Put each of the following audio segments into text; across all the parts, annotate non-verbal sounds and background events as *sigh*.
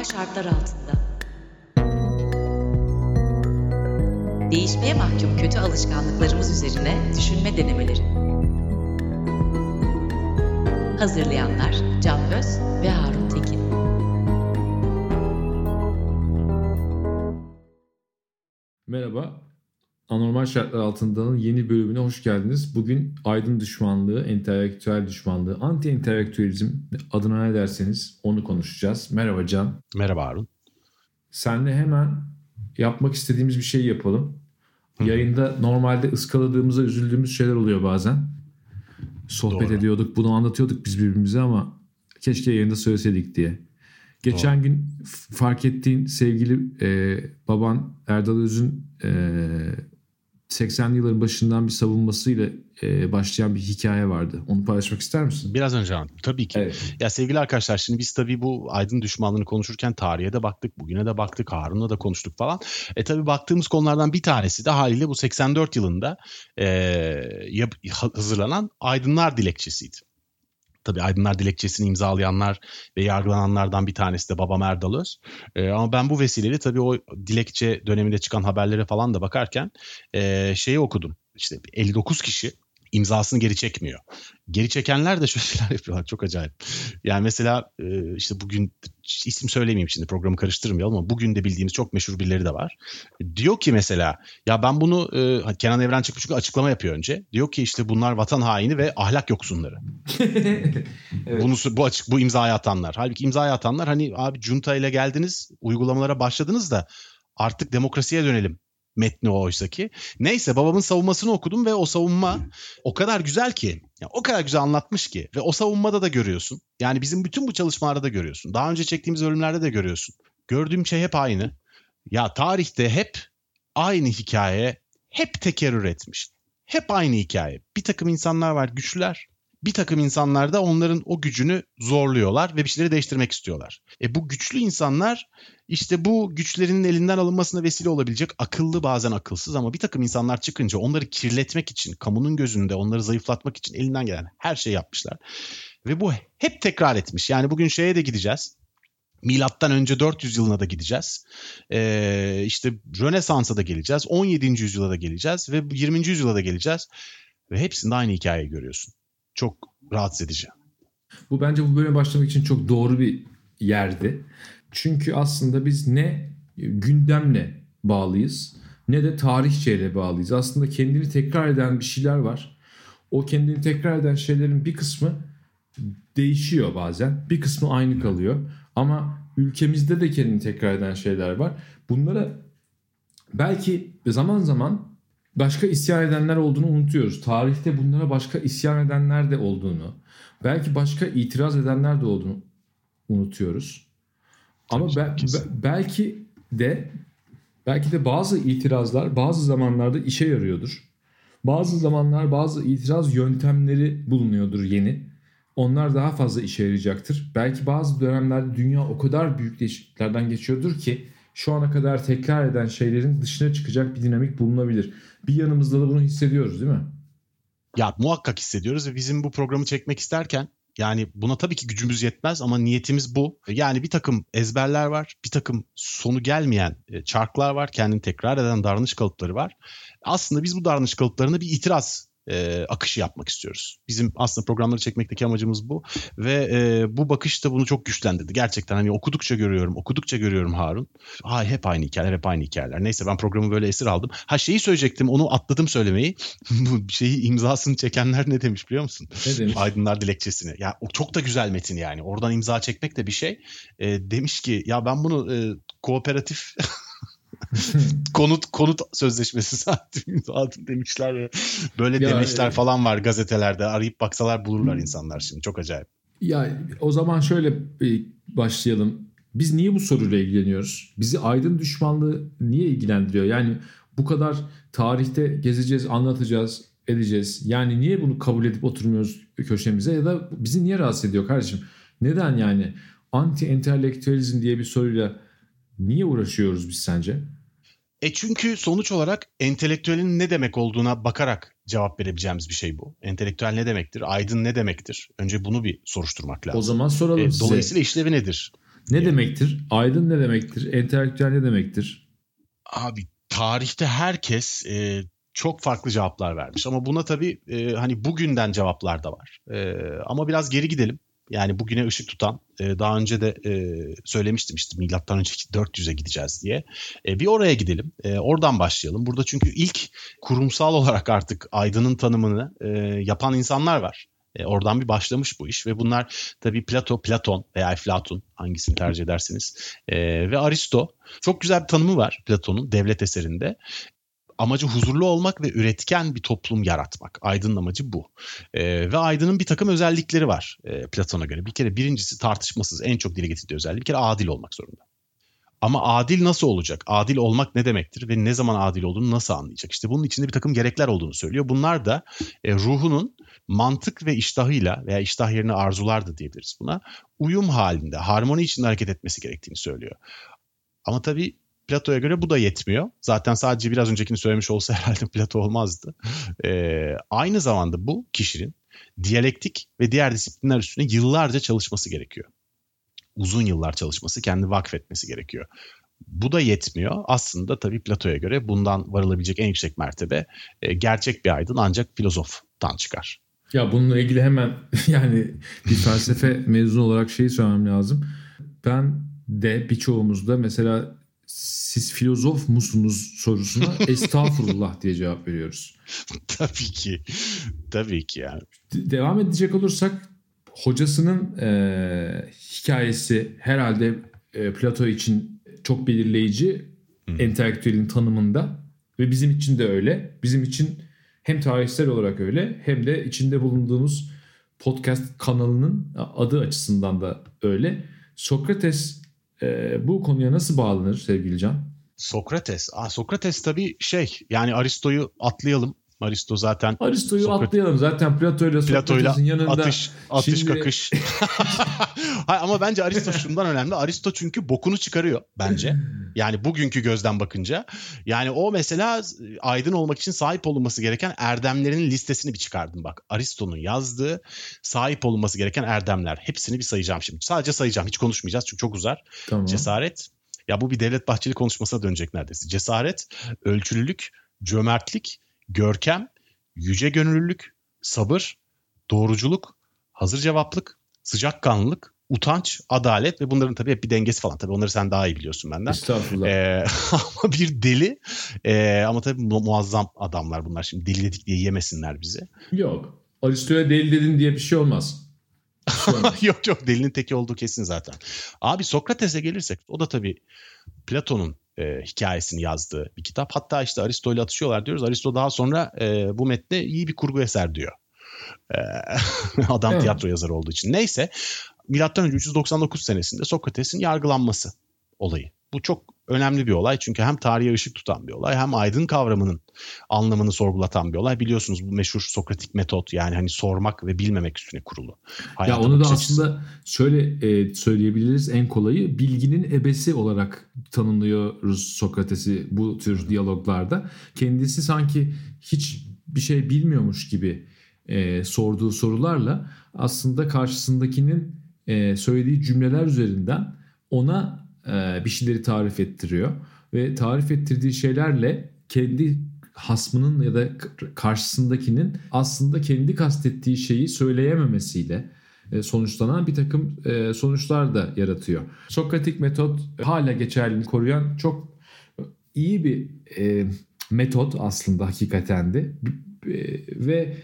Anormal şartlar altında. Değişmeye mahkum kötü alışkanlıklarımız üzerine düşünme denemeleri. Hazırlayanlar Can Öz ve şartlar altındanın yeni bölümüne hoş geldiniz. Bugün aydın düşmanlığı, entelektüel düşmanlığı, anti entelektüelizm adına ne derseniz onu konuşacağız. Merhaba Can. Merhaba Harun. Senle hemen yapmak istediğimiz bir şey yapalım. Yayında normalde ıskaladığımızda üzüldüğümüz şeyler oluyor bazen. Sohbet Doğru. ediyorduk, bunu anlatıyorduk biz birbirimize ama keşke yayında söyleseydik diye. Geçen gün f- fark ettiğin sevgili e, baban Erdal Öz'ün e, 80'li yılların başından bir savunmasıyla e, başlayan bir hikaye vardı. Onu paylaşmak ister misin? Biraz önce anlattım. Tabii ki. Evet. Ya sevgili arkadaşlar şimdi biz tabii bu aydın düşmanlığını konuşurken tarihe de baktık, bugüne de baktık, Harun'la da konuştuk falan. E tabii baktığımız konulardan bir tanesi de haliyle bu 84 yılında e, hazırlanan Aydınlar Dilekçesiydi. Tabii Aydınlar Dilekçesini imzalayanlar ve yargılananlardan bir tanesi de babam Erdal Öz. E, ama ben bu vesileyle tabii o dilekçe döneminde çıkan haberlere falan da bakarken e, şeyi okudum. İşte 59 kişi imzasını geri çekmiyor. Geri çekenler de şöyle *laughs* şeyler yapıyorlar. Çok acayip. Yani mesela e, işte bugün isim söylemeyeyim şimdi programı karıştırmayalım ama bugün de bildiğimiz çok meşhur birileri de var. Diyor ki mesela ya ben bunu e, Kenan Evren çıkmış çünkü açıklama yapıyor önce. Diyor ki işte bunlar vatan haini ve ahlak yoksunları. *laughs* Evet. Bunu bu açık bu imzayı atanlar. Halbuki imzayı atanlar hani abi junta ile geldiniz, uygulamalara başladınız da artık demokrasiye dönelim metni oysa ki. Neyse babamın savunmasını okudum ve o savunma o kadar güzel ki, ya o kadar güzel anlatmış ki ve o savunmada da görüyorsun. Yani bizim bütün bu çalışmalarda da görüyorsun. Daha önce çektiğimiz bölümlerde de görüyorsun. Gördüğüm şey hep aynı. Ya tarihte hep aynı hikaye hep tekerrür etmiş. Hep aynı hikaye. Bir takım insanlar var güçlüler. Bir takım insanlar da onların o gücünü zorluyorlar ve bir şeyleri değiştirmek istiyorlar. E bu güçlü insanlar işte bu güçlerinin elinden alınmasına vesile olabilecek akıllı bazen akılsız ama bir takım insanlar çıkınca onları kirletmek için, kamunun gözünde onları zayıflatmak için elinden gelen her şeyi yapmışlar. Ve bu hep tekrar etmiş. Yani bugün şeye de gideceğiz. Milattan önce 400 yılına da gideceğiz. Ee, işte Rönesans'a da geleceğiz. 17. yüzyıla da geleceğiz ve 20. yüzyıla da geleceğiz. Ve hepsinde aynı hikayeyi görüyorsun. Çok rahatsız edici. Bu bence bu bölüme başlamak için çok doğru bir yerdi. Çünkü aslında biz ne gündemle bağlıyız ne de tarihçeyle bağlıyız. Aslında kendini tekrar eden bir şeyler var. O kendini tekrar eden şeylerin bir kısmı değişiyor bazen. Bir kısmı aynı kalıyor. Ama ülkemizde de kendini tekrar eden şeyler var. Bunlara belki zaman zaman başka isyan edenler olduğunu unutuyoruz. Tarihte bunlara başka isyan edenler de olduğunu, belki başka itiraz edenler de olduğunu unutuyoruz. Ama Tabii, be- be- belki de belki de bazı itirazlar bazı zamanlarda işe yarıyordur. Bazı zamanlar bazı itiraz yöntemleri bulunuyordur yeni. Onlar daha fazla işe yarayacaktır. Belki bazı dönemlerde dünya o kadar büyük değişikliklerden geçiyordur ki şu ana kadar tekrar eden şeylerin dışına çıkacak bir dinamik bulunabilir. Bir yanımızda da bunu hissediyoruz değil mi? Ya muhakkak hissediyoruz ve bizim bu programı çekmek isterken yani buna tabii ki gücümüz yetmez ama niyetimiz bu. Yani bir takım ezberler var, bir takım sonu gelmeyen e, çarklar var, kendini tekrar eden davranış kalıpları var. Aslında biz bu davranış kalıplarına bir itiraz e, akışı yapmak istiyoruz. Bizim aslında programları çekmekteki amacımız bu ve e, bu bakış da bunu çok güçlendirdi. Gerçekten hani okudukça görüyorum, okudukça görüyorum Harun. Ay hep aynı hikayeler, hep aynı hikayeler. Neyse ben programı böyle esir aldım. Ha şeyi söyleyecektim, onu atladım söylemeyi. *laughs* bu şeyi imzasını çekenler ne demiş biliyor musun? Ne demiş? Aydınlar dilekçesini. Ya o çok da güzel metin yani. Oradan imza çekmek de bir şey. E, demiş ki ya ben bunu e, kooperatif *laughs* konut konut sözleşmesi *laughs* imzaladım demişler ve böyle Ya, demeçler e- falan var gazetelerde. Arayıp baksalar bulurlar insanlar şimdi. Çok acayip. Ya o zaman şöyle başlayalım. Biz niye bu soruyla ilgileniyoruz? Bizi aydın düşmanlığı niye ilgilendiriyor? Yani bu kadar tarihte gezeceğiz, anlatacağız, edeceğiz. Yani niye bunu kabul edip oturmuyoruz köşemize ya da bizi niye rahatsız ediyor kardeşim? Neden yani anti entelektüelizm diye bir soruyla niye uğraşıyoruz biz sence? E çünkü sonuç olarak entelektüelin ne demek olduğuna bakarak cevap verebileceğimiz bir şey bu. Entelektüel ne demektir? Aydın ne demektir? Önce bunu bir soruşturmak lazım. O zaman soralım E, size. dolayısıyla işlevi nedir? Ne demektir? Aydın ne demektir? Entelektüel ne demektir? Abi tarihte herkes e, çok farklı cevaplar vermiş ama buna tabii e, hani bugünden cevaplar da var. E, ama biraz geri gidelim. Yani bugüne ışık tutan e, daha önce de e, söylemiştim işte milattan önceki 400'e gideceğiz diye. E, bir oraya gidelim. E, oradan başlayalım. Burada çünkü ilk kurumsal olarak artık aydının tanımını e, yapan insanlar var. E, oradan bir başlamış bu iş ve bunlar tabii Plato, Platon veya Eflatun hangisini tercih edersiniz e, ve Aristo. Çok güzel bir tanımı var Platon'un devlet eserinde amacı huzurlu olmak ve üretken bir toplum yaratmak. Aydın'ın amacı bu. E, ve Aydın'ın bir takım özellikleri var e, Platon'a göre. Bir kere birincisi tartışmasız en çok dile getirdiği özellik bir kere adil olmak zorunda. Ama adil nasıl olacak? Adil olmak ne demektir ve ne zaman adil olduğunu nasıl anlayacak? İşte bunun içinde bir takım gerekler olduğunu söylüyor. Bunlar da e, ruhunun mantık ve iştahıyla veya iştah yerine arzular da diyebiliriz buna. Uyum halinde, harmoni içinde hareket etmesi gerektiğini söylüyor. Ama tabii Plato'ya göre bu da yetmiyor. Zaten sadece biraz öncekini söylemiş olsa *laughs* herhalde Plato olmazdı. Ee, aynı zamanda bu kişinin diyalektik ve diğer disiplinler üstüne yıllarca çalışması gerekiyor. Uzun yıllar çalışması, kendi vakfetmesi gerekiyor. Bu da yetmiyor. Aslında tabii Plato'ya göre bundan varılabilecek en yüksek mertebe e, gerçek bir aydın ancak filozoftan çıkar. Ya bununla ilgili hemen *laughs* yani bir felsefe mezunu olarak şeyi söylemem lazım. Ben de birçoğumuzda mesela siz filozof musunuz sorusuna *laughs* estağfurullah diye cevap veriyoruz. Tabii ki. Tabii ki yani. De- devam edecek olursak hocasının e, hikayesi herhalde e, Plato için çok belirleyici hmm. entelektüelin tanımında ve bizim için de öyle. Bizim için hem tarihsel olarak öyle hem de içinde bulunduğumuz podcast kanalının adı açısından da öyle. Sokrates e, bu konuya nasıl bağlanır sevgili Can? Sokrates. Aa, Sokrates tabii şey yani Aristo'yu atlayalım. Aristo zaten Aristo'yu Sokrat... atlayalım zaten Plato ile Sokrates'in yanında atış atış Şimdi... kakış. *laughs* Hayır, ama bence Aristo şundan önemli. Aristo çünkü bokunu çıkarıyor bence. Yani bugünkü gözden bakınca. Yani o mesela aydın olmak için sahip olunması gereken erdemlerin listesini bir çıkardım bak. Aristo'nun yazdığı sahip olunması gereken erdemler. Hepsini bir sayacağım şimdi. Sadece sayacağım. Hiç konuşmayacağız çünkü çok uzar. Tamam. Cesaret. Ya bu bir Devlet Bahçeli konuşmasına dönecek neredeyse. Cesaret, ölçülülük, cömertlik, görkem, yüce gönüllülük, sabır, doğruculuk, hazır cevaplık, sıcakkanlılık, utanç, adalet ve bunların tabii hep bir dengesi falan. Tabii onları sen daha iyi biliyorsun benden. Estağfurullah. Ee, *laughs* ama bir deli ee, ama tabii mu- muazzam adamlar bunlar. Şimdi deli dedik diye yemesinler bizi. Yok. Aristo'ya deli dedin diye bir şey olmaz. *laughs* yok yok delinin teki olduğu kesin zaten. Abi Sokrates'e gelirsek o da tabii Platon'un e, hikayesini yazdığı bir kitap. Hatta işte Aristo ile atışıyorlar diyoruz. Aristo daha sonra e, bu metne iyi bir kurgu eser diyor. E, *laughs* adam evet. tiyatro yazarı olduğu için. Neyse milattan önce 399 senesinde Sokrates'in yargılanması olayı. Bu çok önemli bir olay çünkü hem tarihe ışık tutan bir olay hem aydın kavramının anlamını sorgulatan bir olay. Biliyorsunuz bu meşhur Sokratik metot yani hani sormak ve bilmemek üstüne kurulu. Hayata ya onu da aslında şöyle e, söyleyebiliriz en kolayı bilginin ebesi olarak tanımlıyoruz Sokrates'i bu tür diyaloglarda. Kendisi sanki hiç bir şey bilmiyormuş gibi e, sorduğu sorularla aslında karşısındakinin e, söylediği cümleler üzerinden ona e, bir şeyleri tarif ettiriyor ve tarif ettirdiği şeylerle kendi hasmının ya da karşısındakinin aslında kendi kastettiği şeyi söyleyememesiyle e, sonuçlanan bir takım e, sonuçlar da yaratıyor. Sokratik metot hala geçerliliğini koruyan çok iyi bir metot aslında hakikaten de ve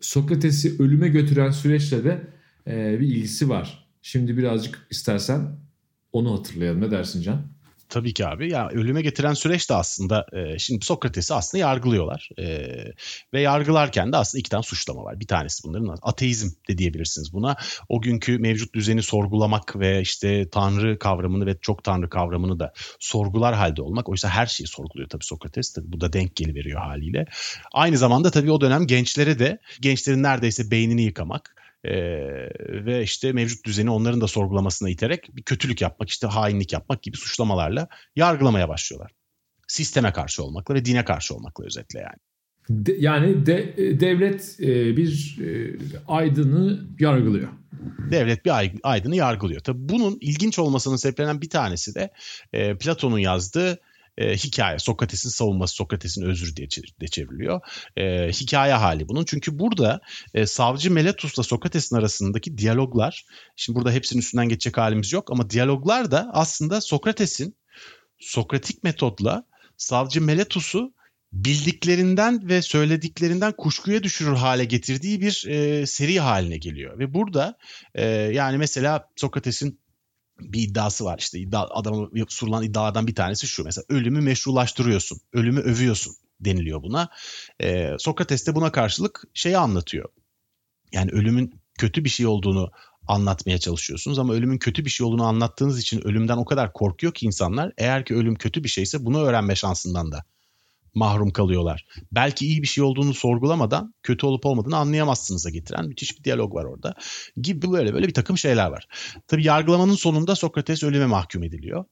Sokrates'i ölüme götüren süreçle de bir ilgisi var. Şimdi birazcık istersen onu hatırlayalım. Ne dersin Can? Tabii ki abi. Ya ölüme getiren süreç de aslında e, şimdi Sokrates'i aslında yargılıyorlar. E, ve yargılarken de aslında iki tane suçlama var. Bir tanesi bunların ateizm de diyebilirsiniz buna. O günkü mevcut düzeni sorgulamak ve işte tanrı kavramını ve çok tanrı kavramını da sorgular halde olmak. Oysa her şeyi sorguluyor tabii Sokrates. Tabii bu da denk geliveriyor haliyle. Aynı zamanda tabii o dönem gençlere de gençlerin neredeyse beynini yıkamak e, ve işte mevcut düzeni onların da sorgulamasına iterek bir kötülük yapmak, işte hainlik yapmak gibi suçlamalarla yargılamaya başlıyorlar. Sisteme karşı olmakla ve dine karşı olmakla özetle yani. De, yani de, devlet e, bir e, aydını yargılıyor. Devlet bir aydını yargılıyor. Tabii bunun ilginç olmasının sebeplerinden bir tanesi de e, Platon'un yazdığı e, hikaye. Sokrates'in savunması, Sokrates'in özrü diye, de çevriliyor. E, hikaye hali bunun. Çünkü burada e, savcı Meletus'la Sokrates'in arasındaki diyaloglar, şimdi burada hepsinin üstünden geçecek halimiz yok ama diyaloglar da aslında Sokrates'in Sokratik metodla savcı Meletus'u bildiklerinden ve söylediklerinden kuşkuya düşürür hale getirdiği bir e, seri haline geliyor. Ve burada e, yani mesela Sokrates'in bir iddiası var işte iddia, adama sunulan iddialardan bir tanesi şu mesela ölümü meşrulaştırıyorsun, ölümü övüyorsun deniliyor buna. E, Sokrates de buna karşılık şeyi anlatıyor. Yani ölümün kötü bir şey olduğunu anlatmaya çalışıyorsunuz ama ölümün kötü bir şey olduğunu anlattığınız için ölümden o kadar korkuyor ki insanlar eğer ki ölüm kötü bir şeyse bunu öğrenme şansından da mahrum kalıyorlar. Belki iyi bir şey olduğunu sorgulamadan kötü olup olmadığını anlayamazsınız'a getiren müthiş bir diyalog var orada. Gibi böyle böyle bir takım şeyler var. Tabii yargılamanın sonunda Sokrates ölüme mahkum ediliyor.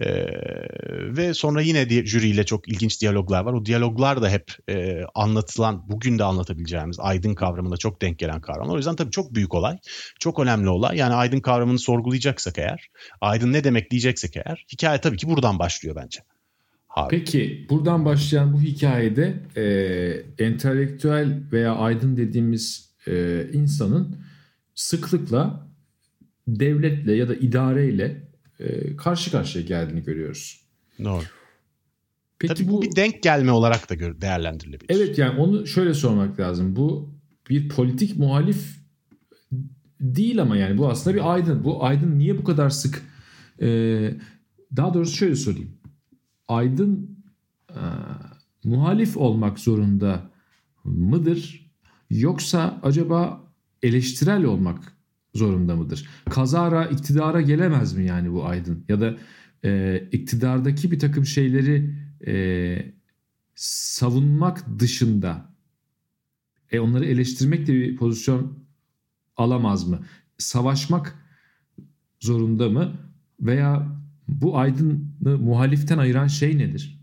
Ee, ve sonra yine jüriyle çok ilginç diyaloglar var. O diyaloglar da hep e, anlatılan, bugün de anlatabileceğimiz aydın kavramına çok denk gelen kavramlar. O yüzden tabii çok büyük olay, çok önemli olay. Yani aydın kavramını sorgulayacaksak eğer, aydın ne demek diyeceksek eğer, hikaye tabii ki buradan başlıyor bence. Abi. Peki buradan başlayan bu hikayede e, entelektüel veya aydın dediğimiz e, insanın sıklıkla devletle ya da idareyle e, karşı karşıya geldiğini görüyoruz. Doğru. Peki Tabii bu, bu bir denk gelme olarak da değerlendirilebilir. Evet yani onu şöyle sormak lazım. Bu bir politik muhalif değil ama yani bu aslında bir aydın. Bu aydın niye bu kadar sık e, daha doğrusu şöyle sorayım aydın e, muhalif olmak zorunda mıdır? Yoksa acaba eleştirel olmak zorunda mıdır? Kazara iktidara gelemez mi yani bu aydın? Ya da e, iktidardaki bir takım şeyleri e, savunmak dışında e, onları eleştirmek de bir pozisyon alamaz mı? Savaşmak zorunda mı? Veya bu aydını muhaliften ayıran şey nedir?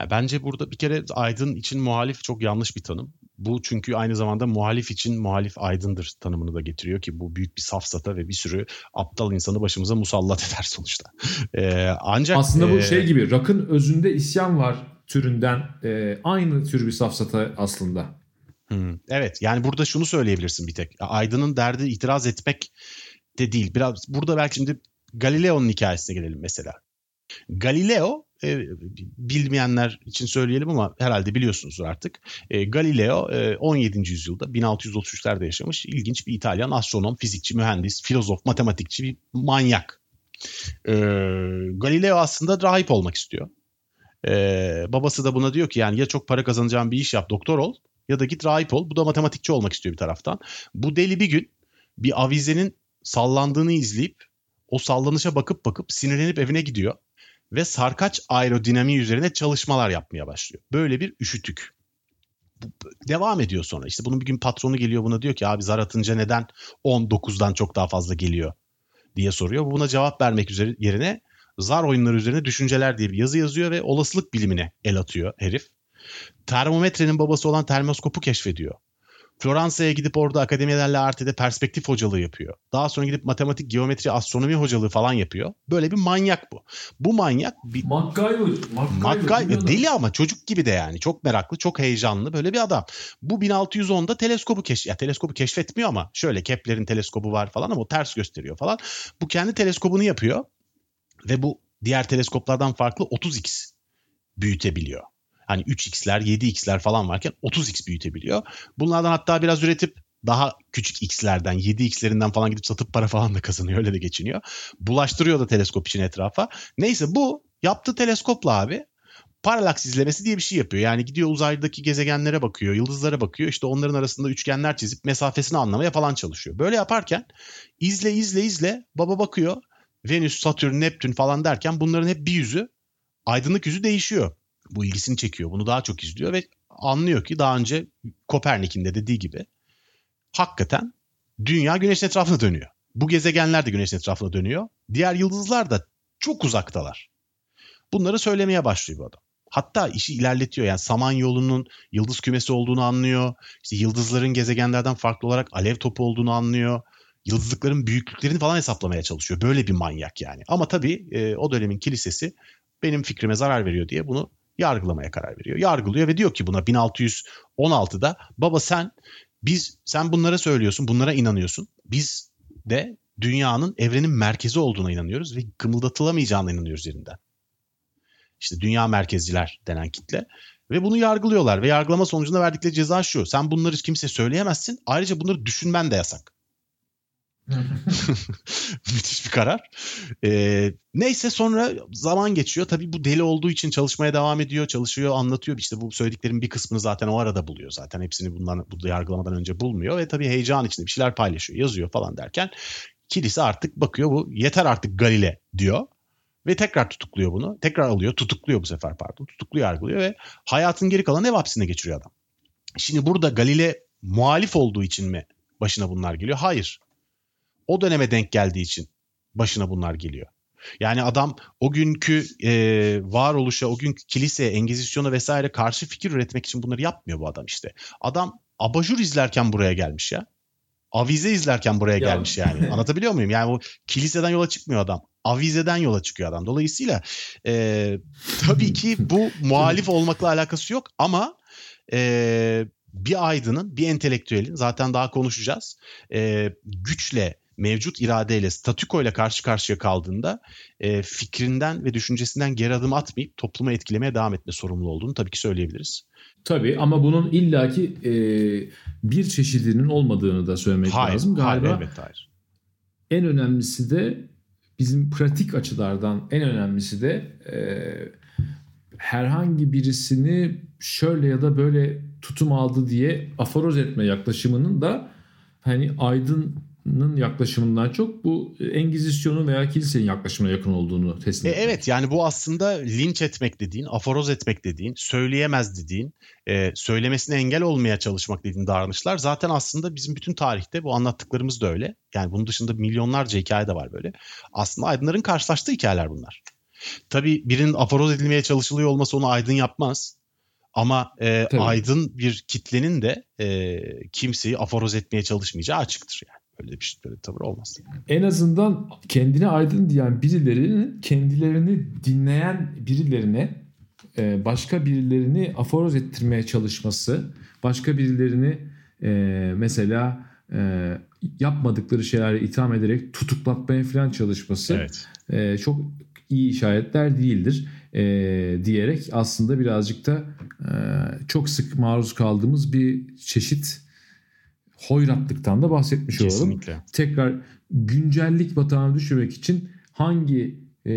Ya bence burada bir kere aydın için muhalif çok yanlış bir tanım. Bu çünkü aynı zamanda muhalif için muhalif aydındır tanımını da getiriyor ki bu büyük bir safsata ve bir sürü aptal insanı başımıza musallat *laughs* eder sonuçta. Ee, ancak aslında bu e... şey gibi rakın özünde isyan var türünden e, aynı tür bir safsata aslında. Hmm, evet yani burada şunu söyleyebilirsin bir tek. Aydın'ın derdi itiraz etmek de değil. Biraz burada belki şimdi Galileo'nun hikayesine gelelim mesela. Galileo e, bilmeyenler için söyleyelim ama herhalde biliyorsunuzdur artık. E, Galileo e, 17. yüzyılda 1633'lerde yaşamış ilginç bir İtalyan astronom, fizikçi, mühendis, filozof, matematikçi bir manyak. E, Galileo aslında rahip olmak istiyor. E, babası da buna diyor ki yani ya çok para kazanacağın bir iş yap doktor ol ya da git rahip ol. Bu da matematikçi olmak istiyor bir taraftan. Bu deli bir gün bir avizenin sallandığını izleyip o sallanışa bakıp bakıp sinirlenip evine gidiyor ve sarkaç aerodinamiği üzerine çalışmalar yapmaya başlıyor. Böyle bir üşütük. Devam ediyor sonra. İşte bunun bir gün patronu geliyor buna diyor ki abi zar atınca neden 19'dan çok daha fazla geliyor diye soruyor. Buna cevap vermek üzere yerine zar oyunları üzerine düşünceler diye bir yazı yazıyor ve olasılık bilimine el atıyor herif. Termometrenin babası olan termoskopu keşfediyor. Floransa'ya gidip orada akademilerle Arte'de perspektif hocalığı yapıyor. Daha sonra gidip matematik, geometri, astronomi hocalığı falan yapıyor. Böyle bir manyak bu. Bu manyak bir... MacGyver. MacGyver. Deli ama çocuk gibi de yani. Çok meraklı, çok heyecanlı böyle bir adam. Bu 1610'da teleskobu keş ya teleskobu keşfetmiyor ama şöyle Kepler'in teleskobu var falan ama o ters gösteriyor falan. Bu kendi teleskobunu yapıyor ve bu diğer teleskoplardan farklı 30x büyütebiliyor hani 3x'ler 7x'ler falan varken 30x büyütebiliyor. Bunlardan hatta biraz üretip daha küçük x'lerden 7x'lerinden falan gidip satıp para falan da kazanıyor öyle de geçiniyor. Bulaştırıyor da teleskop için etrafa. Neyse bu yaptığı teleskopla abi paralaks izlemesi diye bir şey yapıyor. Yani gidiyor uzaydaki gezegenlere bakıyor, yıldızlara bakıyor. İşte onların arasında üçgenler çizip mesafesini anlamaya falan çalışıyor. Böyle yaparken izle izle izle baba bakıyor. Venüs, Satürn, Neptün falan derken bunların hep bir yüzü aydınlık yüzü değişiyor bu ilgisini çekiyor. Bunu daha çok izliyor ve anlıyor ki daha önce Kopernik'in de dediği gibi hakikaten dünya güneşin etrafına dönüyor. Bu gezegenler de güneşin etrafına dönüyor. Diğer yıldızlar da çok uzaktalar. Bunları söylemeye başlıyor bu adam. Hatta işi ilerletiyor. Yani Samanyolu'nun yıldız kümesi olduğunu anlıyor. İşte yıldızların gezegenlerden farklı olarak alev topu olduğunu anlıyor. yıldızlıkların büyüklüklerini falan hesaplamaya çalışıyor. Böyle bir manyak yani. Ama tabii e, o dönemin kilisesi benim fikrime zarar veriyor diye bunu yargılamaya karar veriyor. Yargılıyor ve diyor ki buna 1616'da baba sen biz sen bunlara söylüyorsun, bunlara inanıyorsun. Biz de dünyanın evrenin merkezi olduğuna inanıyoruz ve kımıldatılamayacağına inanıyoruz yerinden. İşte dünya merkezciler denen kitle. Ve bunu yargılıyorlar ve yargılama sonucunda verdikleri ceza şu. Sen bunları kimse söyleyemezsin. Ayrıca bunları düşünmen de yasak. *laughs* Müthiş bir karar. Ee, neyse sonra zaman geçiyor. Tabii bu deli olduğu için çalışmaya devam ediyor. Çalışıyor, anlatıyor. İşte bu söylediklerin bir kısmını zaten o arada buluyor. Zaten hepsini bundan bu yargılamadan önce bulmuyor. Ve tabii heyecan içinde bir şeyler paylaşıyor, yazıyor falan derken kilise artık bakıyor bu yeter artık Galile diyor. Ve tekrar tutukluyor bunu. Tekrar alıyor, tutukluyor bu sefer pardon. Tutukluyor, yargılıyor ve hayatın geri kalanı ev hapsine geçiriyor adam. Şimdi burada Galile muhalif olduğu için mi başına bunlar geliyor? Hayır o döneme denk geldiği için başına bunlar geliyor. Yani adam o günkü e, varoluşa, o günkü kiliseye, engizisyona vesaire karşı fikir üretmek için bunları yapmıyor bu adam işte. Adam abajur izlerken buraya gelmiş ya. Avize izlerken buraya ya. gelmiş yani. *laughs* Anlatabiliyor muyum? Yani bu kiliseden yola çıkmıyor adam. Avizeden yola çıkıyor adam. Dolayısıyla e, tabii ki bu muhalif olmakla alakası yok ama e, bir aydının, bir entelektüelin zaten daha konuşacağız. E, güçle mevcut iradeyle, statükoyla karşı karşıya kaldığında e, fikrinden ve düşüncesinden geri adım atmayıp toplumu etkilemeye devam etme sorumlu olduğunu tabii ki söyleyebiliriz. Tabii ama bunun illaki e, bir çeşidinin olmadığını da söylemek hayır, lazım. Galiba hayır, evet, hayır. en önemlisi de bizim pratik açılardan en önemlisi de e, herhangi birisini şöyle ya da böyle tutum aldı diye aforoz etme yaklaşımının da hani aydın yaklaşımından çok bu Engizisyon'un veya kilisenin yaklaşımına yakın olduğunu teslim e, Evet yani bu aslında linç etmek dediğin, aforoz etmek dediğin, söyleyemez dediğin, e, söylemesine engel olmaya çalışmak dediğin davranışlar zaten aslında bizim bütün tarihte bu anlattıklarımız da öyle. Yani bunun dışında milyonlarca hikaye de var böyle. Aslında aydınların karşılaştığı hikayeler bunlar. Tabii birinin aforoz edilmeye çalışılıyor olması onu aydın yapmaz. Ama e, aydın bir kitlenin de e, kimseyi aforoz etmeye çalışmayacağı açıktır yani. Öyle bir, şey, böyle bir tavır olmaz. En azından kendine aydın diyen birilerinin kendilerini dinleyen birilerine e, başka birilerini aforoz ettirmeye çalışması, başka birilerini e, mesela e, yapmadıkları şeylerle itham ederek tutuklatmaya falan çalışması evet. çok iyi işaretler değildir diyerek aslında birazcık da çok sık maruz kaldığımız bir çeşit hoyratlıktan da bahsetmiş Kesinlikle. olalım. Tekrar güncellik batağına düşürmek için hangi e,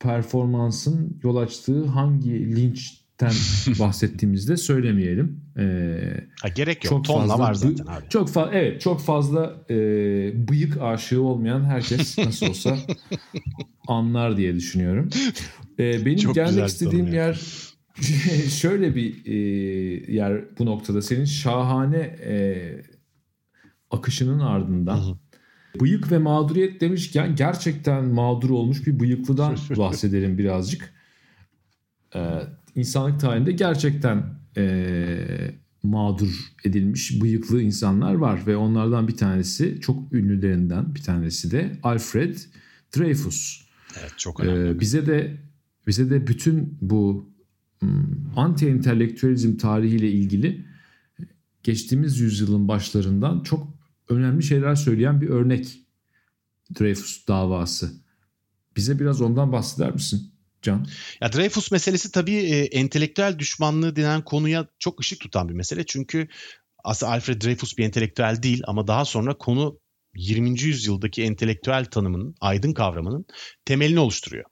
performansın yol açtığı hangi linçten *laughs* bahsettiğimizde söylemeyelim. Ee, ha, gerek yok. Çok Tonla fazla, var zaten abi. Çok fazla evet çok fazla e, bıyık aşığı olmayan herkes nasıl olsa *laughs* anlar diye düşünüyorum. E, benim çok gelmek istediğim yer *laughs* şöyle bir e, yer bu noktada senin şahane e, akışının ardından hı hı. bıyık ve mağduriyet demişken gerçekten mağdur olmuş bir bıyıklıdan *laughs* bahsedelim birazcık. Ee, insanlık tarihinde gerçekten e, mağdur edilmiş bıyıklı insanlar var ve onlardan bir tanesi çok ünlülerinden bir tanesi de Alfred Dreyfus. Evet çok önemli. Ee, bize de bize de bütün bu Hmm, anti-entelektüelizm tarihiyle ilgili geçtiğimiz yüzyılın başlarından çok önemli şeyler söyleyen bir örnek Dreyfus davası. Bize biraz ondan bahseder misin Can? Ya Dreyfus meselesi tabii e, entelektüel düşmanlığı denen konuya çok ışık tutan bir mesele. Çünkü aslında Alfred Dreyfus bir entelektüel değil ama daha sonra konu 20. yüzyıldaki entelektüel tanımının, aydın kavramının temelini oluşturuyor.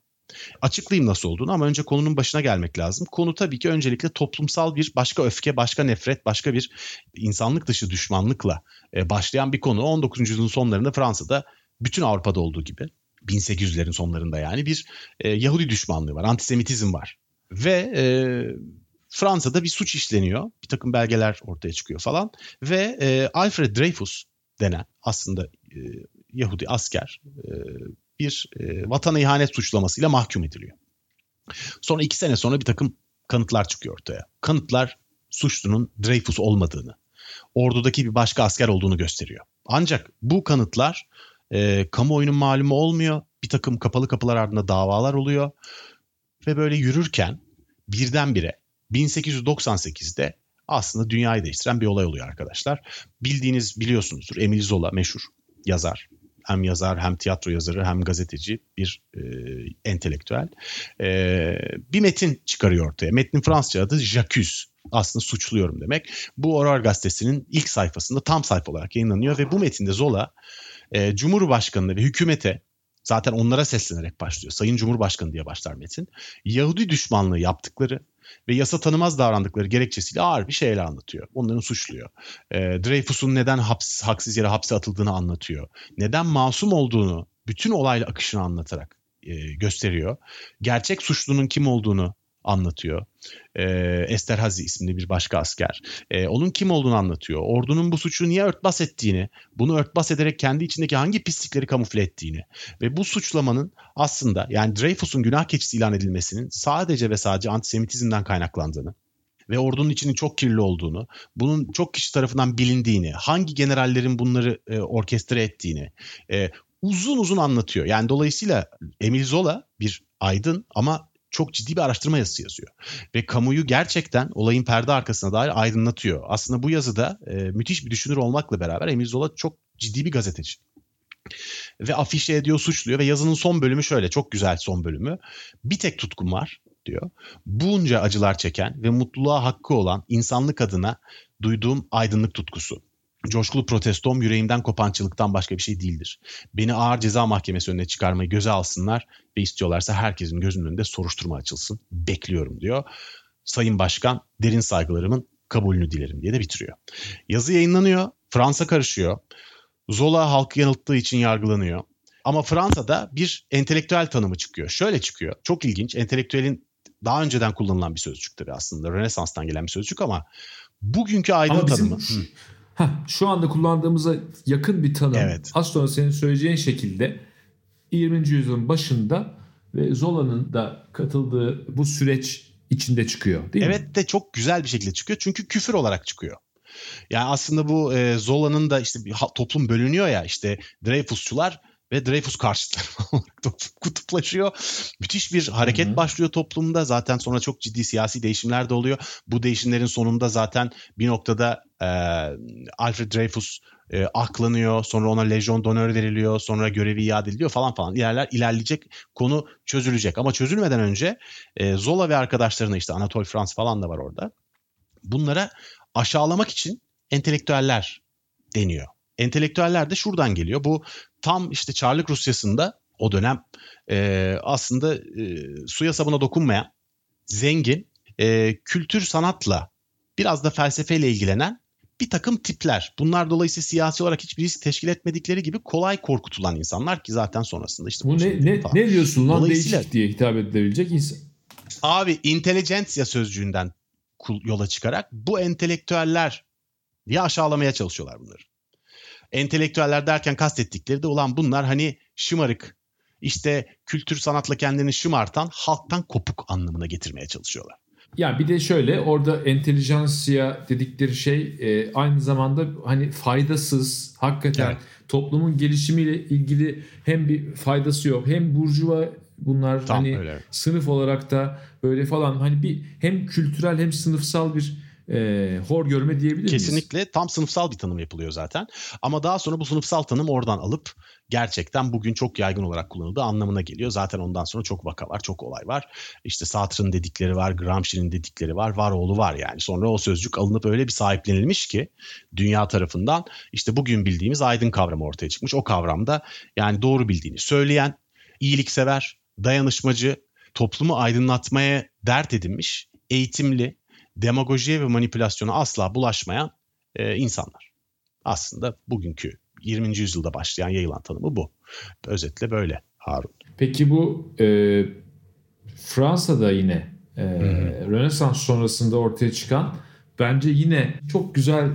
Açıklayayım nasıl olduğunu ama önce konunun başına gelmek lazım. Konu tabii ki öncelikle toplumsal bir başka öfke, başka nefret, başka bir insanlık dışı düşmanlıkla e, başlayan bir konu. 19. yüzyılın sonlarında Fransa'da bütün Avrupa'da olduğu gibi 1800'lerin sonlarında yani bir e, Yahudi düşmanlığı var, antisemitizm var. Ve e, Fransa'da bir suç işleniyor. Bir takım belgeler ortaya çıkıyor falan. Ve e, Alfred Dreyfus denen aslında e, Yahudi asker e, bir e, vatana ihanet suçlamasıyla mahkum ediliyor. Sonra iki sene sonra bir takım kanıtlar çıkıyor ortaya. Kanıtlar suçlunun Dreyfus olmadığını, ordudaki bir başka asker olduğunu gösteriyor. Ancak bu kanıtlar e, kamuoyunun malumu olmuyor. Bir takım kapalı kapılar ardında davalar oluyor. Ve böyle yürürken birdenbire 1898'de aslında dünyayı değiştiren bir olay oluyor arkadaşlar. Bildiğiniz biliyorsunuzdur Emile Zola meşhur yazar. Hem yazar hem tiyatro yazarı hem gazeteci bir e, entelektüel. E, bir metin çıkarıyor ortaya. Metnin Fransızca adı J'accuse. Aslında suçluyorum demek. Bu Aurore gazetesinin ilk sayfasında tam sayfa olarak yayınlanıyor ve bu metinde Zola e, Cumhurbaşkanı'na ve hükümete zaten onlara seslenerek başlıyor. Sayın Cumhurbaşkanı diye başlar metin. Yahudi düşmanlığı yaptıkları ve yasa tanımaz davrandıkları gerekçesiyle ağır bir şeyler anlatıyor. Onları suçluyor. E, Dreyfus'un neden haps, haksız yere hapse atıldığını anlatıyor. Neden masum olduğunu bütün olayla akışını anlatarak e, gösteriyor. Gerçek suçlunun kim olduğunu anlatıyor. E, Esterhazy isimli bir başka asker. E, onun kim olduğunu anlatıyor. Ordunun bu suçu niye örtbas ettiğini, bunu örtbas ederek kendi içindeki hangi pislikleri kamufle ettiğini ve bu suçlamanın aslında yani Dreyfus'un günah keçisi ilan edilmesinin sadece ve sadece antisemitizmden kaynaklandığını ve ordunun içinin çok kirli olduğunu, bunun çok kişi tarafından bilindiğini, hangi generallerin bunları e, orkestre ettiğini e, uzun uzun anlatıyor. Yani dolayısıyla Emil Zola bir aydın ama çok ciddi bir araştırma yazısı yazıyor. Ve kamuyu gerçekten olayın perde arkasına dair aydınlatıyor. Aslında bu yazıda e, müthiş bir düşünür olmakla beraber Emil Zola çok ciddi bir gazeteci. Ve afişe ediyor, suçluyor ve yazının son bölümü şöyle, çok güzel son bölümü. Bir tek tutkum var diyor. Bunca acılar çeken ve mutluluğa hakkı olan insanlık adına duyduğum aydınlık tutkusu. Coşkulu protestom yüreğimden kopançılıktan başka bir şey değildir. Beni ağır ceza mahkemesi önüne çıkarmayı göze alsınlar ve istiyorlarsa herkesin gözünün önünde soruşturma açılsın. Bekliyorum diyor. Sayın Başkan derin saygılarımın kabulünü dilerim diye de bitiriyor. Yazı yayınlanıyor. Fransa karışıyor. Zola halkı yanılttığı için yargılanıyor. Ama Fransa'da bir entelektüel tanımı çıkıyor. Şöyle çıkıyor. Çok ilginç. Entelektüelin daha önceden kullanılan bir sözcük tabii aslında. Rönesans'tan gelen bir sözcük ama bugünkü aydın Ama bizim tanımı. *laughs* heh, şu anda kullandığımıza yakın bir tanım. Evet. Az sonra senin söyleyeceğin şekilde 20. yüzyılın başında ve Zola'nın da katıldığı bu süreç içinde çıkıyor değil mi? Evet de çok güzel bir şekilde çıkıyor. Çünkü küfür olarak çıkıyor. Yani aslında bu e, Zola'nın da işte bir toplum bölünüyor ya işte Dreyfusçular ve Dreyfus karşıtları *laughs* olarak kutuplaşıyor. Müthiş bir hareket Hı hı. başlıyor toplumda. Zaten sonra çok ciddi siyasi değişimler de oluyor. Bu değişimlerin sonunda zaten bir noktada e, Alfred Dreyfus e, aklanıyor. Sonra ona Legion d'Honneur veriliyor. Sonra görevi iade ediliyor falan falan. İlerler, ilerleyecek konu çözülecek. Ama çözülmeden önce e, Zola ve arkadaşlarına işte Anatole France falan da var orada. Bunlara aşağılamak için entelektüeller deniyor. Entelektüeller de şuradan geliyor. Bu tam işte Çarlık Rusyası'nda o dönem e, aslında e, suya sabuna dokunmayan, zengin, e, kültür sanatla biraz da felsefeyle ilgilenen bir takım tipler. Bunlar dolayısıyla siyasi olarak hiçbir risk teşkil etmedikleri gibi kolay korkutulan insanlar ki zaten sonrasında işte Bu ne, ne, falan. ne diyorsun lan değişik diye hitap edilebilecek insan. Abi intelijensiya sözcüğünden yola çıkarak bu entelektüeller diye aşağılamaya çalışıyorlar bunları. Entelektüeller derken kastettikleri de ulan bunlar hani şımarık işte kültür sanatla kendini şımartan halktan kopuk anlamına getirmeye çalışıyorlar. Ya bir de şöyle orada entelijansiya dedikleri şey e, aynı zamanda hani faydasız hakikaten Evet. toplumun gelişimiyle ilgili hem bir faydası yok hem burjuva bunlar Tam hani öyle. sınıf olarak da böyle falan hani bir hem kültürel hem sınıfsal bir e, hor görme diyebilir miyiz? Kesinlikle tam sınıfsal bir tanım yapılıyor zaten. Ama daha sonra bu sınıfsal tanım oradan alıp gerçekten bugün çok yaygın olarak kullanıldığı anlamına geliyor. Zaten ondan sonra çok vaka var, çok olay var. İşte Sartre'ın dedikleri var, Gramsci'nin dedikleri var, var oğlu var yani. Sonra o sözcük alınıp öyle bir sahiplenilmiş ki dünya tarafından işte bugün bildiğimiz aydın kavramı ortaya çıkmış. O kavramda yani doğru bildiğini söyleyen, iyiliksever, dayanışmacı, toplumu aydınlatmaya dert edinmiş, eğitimli, demagojiye ve manipülasyona asla bulaşmayan e, insanlar. Aslında bugünkü 20. yüzyılda başlayan yayılan tanımı bu. Özetle böyle Harun. Peki bu e, Fransa'da yine e, Rönesans sonrasında ortaya çıkan bence yine çok güzel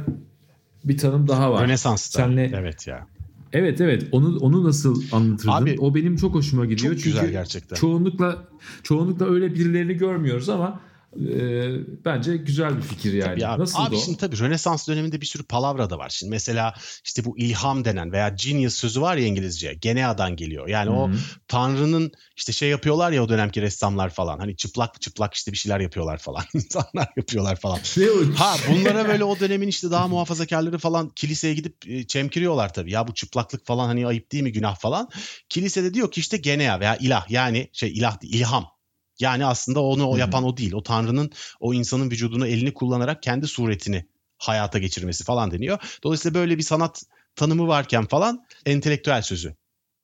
bir tanım daha var. Rönesans'ta. Senle- Evet ya. Evet evet onu onu nasıl anlatırdın? Abi, o benim çok hoşuma gidiyor. çok Çünkü güzel gerçekten. Çoğunlukla çoğunlukla öyle birilerini görmüyoruz ama e, bence güzel bir fikir yani. Tabii abi. Nasıl abi o? şimdi tabii Rönesans döneminde bir sürü palavra da var. Şimdi mesela işte bu ilham denen veya genius sözü var ya İngilizce. Genea'dan geliyor. Yani o Hı hı. Tanrı'nın işte şey yapıyorlar ya o dönemki ressamlar falan. Hani çıplak çıplak işte bir şeyler yapıyorlar falan. *laughs* İnsanlar yapıyorlar falan. O? Ha bunlara böyle o dönemin işte daha muhafazakarları falan kiliseye gidip e, çemkiriyorlar tabii. Ya bu çıplaklık falan hani ayıp değil mi günah falan. Kilisede diyor ki işte genea veya ilah yani şey ilah değil, ilham. Yani aslında onu o yapan o değil. O tanrının o insanın vücudunu elini kullanarak kendi suretini hayata geçirmesi falan deniyor. Dolayısıyla böyle bir sanat tanımı varken falan entelektüel sözü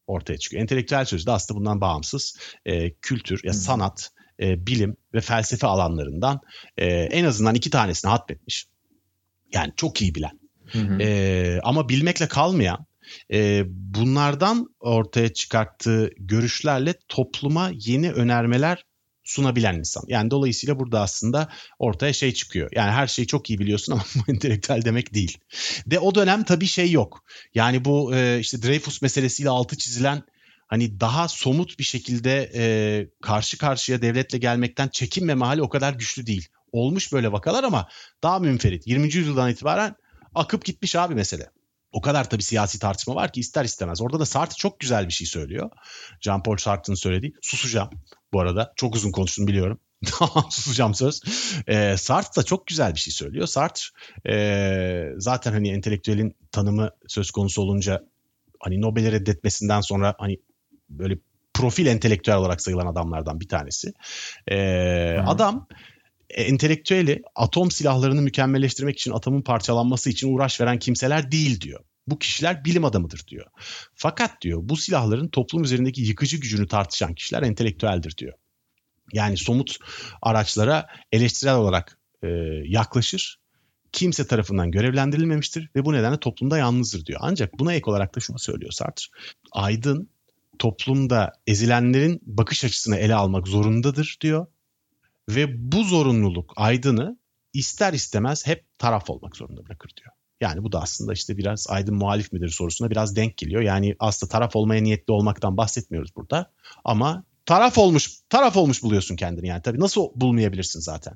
ortaya çıkıyor. Entelektüel sözü de aslında bundan bağımsız e, kültür, ya sanat, e, bilim ve felsefe alanlarından e, en azından iki tanesini hatmetmiş. Yani çok iyi bilen. Hı hı. E, ama bilmekle kalmayan e, bunlardan ortaya çıkarttığı görüşlerle topluma yeni önermeler sunabilen insan. Yani dolayısıyla burada aslında ortaya şey çıkıyor. Yani her şeyi çok iyi biliyorsun ama *laughs* bu entelektüel demek değil. De o dönem tabii şey yok. Yani bu e, işte Dreyfus meselesiyle altı çizilen hani daha somut bir şekilde e, karşı karşıya devletle gelmekten çekinmeme hali o kadar güçlü değil. Olmuş böyle vakalar ama daha münferit. 20. yüzyıldan itibaren akıp gitmiş abi mesele. O kadar tabii siyasi tartışma var ki ister istemez. Orada da Sartre çok güzel bir şey söylüyor. Jean-Paul Sartre'ın söylediği. Susacağım bu arada. Çok uzun konuştum biliyorum. *laughs* Susacağım söz. Ee, Sartre da çok güzel bir şey söylüyor. Sartre e, zaten hani entelektüelin tanımı söz konusu olunca hani Nobel'i reddetmesinden sonra hani böyle profil entelektüel olarak sayılan adamlardan bir tanesi. Ee, Hı. adam e, entelektüeli atom silahlarını mükemmelleştirmek için atomun parçalanması için uğraş veren kimseler değil diyor. Bu kişiler bilim adamıdır diyor. Fakat diyor bu silahların toplum üzerindeki yıkıcı gücünü tartışan kişiler entelektüeldir diyor. Yani somut araçlara eleştirel olarak e, yaklaşır. Kimse tarafından görevlendirilmemiştir ve bu nedenle toplumda yalnızdır diyor. Ancak buna ek olarak da şunu söylüyor Sartre. Aydın toplumda ezilenlerin bakış açısını ele almak zorundadır diyor. Ve bu zorunluluk aydını ister istemez hep taraf olmak zorunda bırakır diyor. Yani bu da aslında işte biraz aydın muhalif midir sorusuna biraz denk geliyor. Yani aslında taraf olmaya niyetli olmaktan bahsetmiyoruz burada. Ama taraf olmuş, taraf olmuş buluyorsun kendini yani. Tabii nasıl bulmayabilirsin zaten?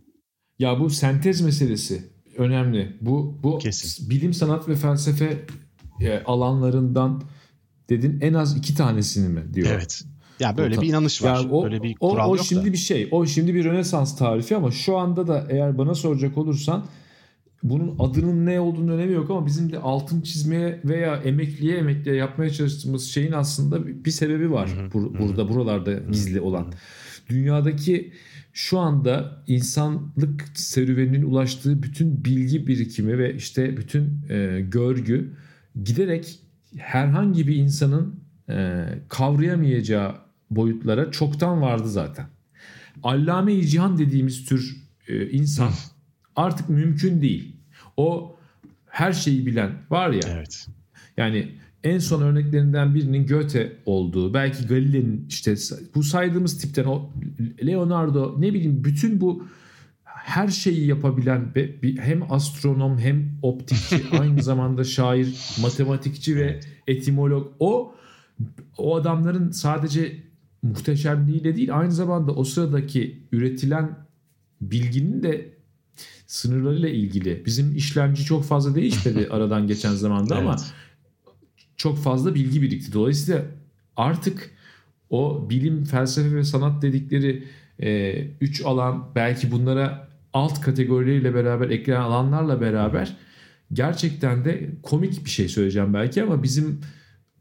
Ya bu sentez meselesi önemli. Bu bu Kesin. bilim, sanat ve felsefe e, alanlarından dedin en az iki tanesini mi diyor. Evet. Ya böyle O bir inanış var. Ya o, böyle bir o, kural o yok şimdi da. bir şey. O şimdi bir Rönesans tarifi ama şu anda da eğer bana soracak olursan bunun adının ne olduğunu önemi yok ama bizim de altın çizmeye veya emekliye emekliye yapmaya çalıştığımız şeyin aslında bir sebebi var. Hı hı, Bur- burada buralarda gizli olan. Dünyadaki şu anda insanlık serüveninin ulaştığı bütün bilgi birikimi ve işte bütün e, görgü giderek herhangi bir insanın e, kavrayamayacağı boyutlara çoktan vardı zaten. Allame-i cihan dediğimiz tür e, insan artık mümkün değil. O her şeyi bilen var ya. Evet. Yani en son örneklerinden birinin Goethe olduğu, belki Galile'nin işte bu saydığımız tipten o Leonardo ne bileyim bütün bu her şeyi yapabilen hem astronom hem optikçi *laughs* aynı zamanda şair, matematikçi ve etimolog o o adamların sadece muhteşemliğiyle değil aynı zamanda o sıradaki üretilen bilginin de sınırlarıyla ilgili. Bizim işlemci çok fazla değişmedi *laughs* aradan geçen zamanda ama Evet. çok fazla bilgi birikti. Dolayısıyla artık o bilim, felsefe ve sanat dedikleri e, üç alan belki bunlara alt kategorileriyle beraber eklenen alanlarla beraber gerçekten de komik bir şey söyleyeceğim belki ama bizim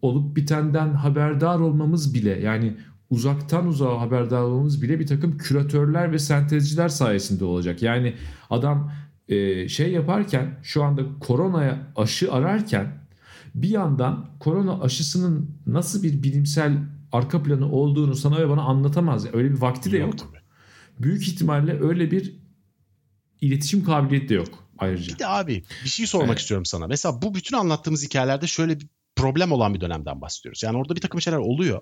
olup bitenden haberdar olmamız bile yani uzaktan uzağa haberdar olmamız bile bir takım küratörler ve sentezciler sayesinde olacak. Yani adam e, şey yaparken şu anda koronaya aşı ararken bir yandan korona aşısının nasıl bir bilimsel arka planı olduğunu sana ve bana anlatamaz. Öyle bir vakti de yok. tabii. Büyük ihtimalle öyle bir iletişim kabiliyeti de yok ayrıca. Bir de abi bir şey sormak Evet. istiyorum sana. Mesela bu bütün anlattığımız hikayelerde şöyle bir problem olan bir dönemden bahsediyoruz. Yani orada bir takım şeyler oluyor.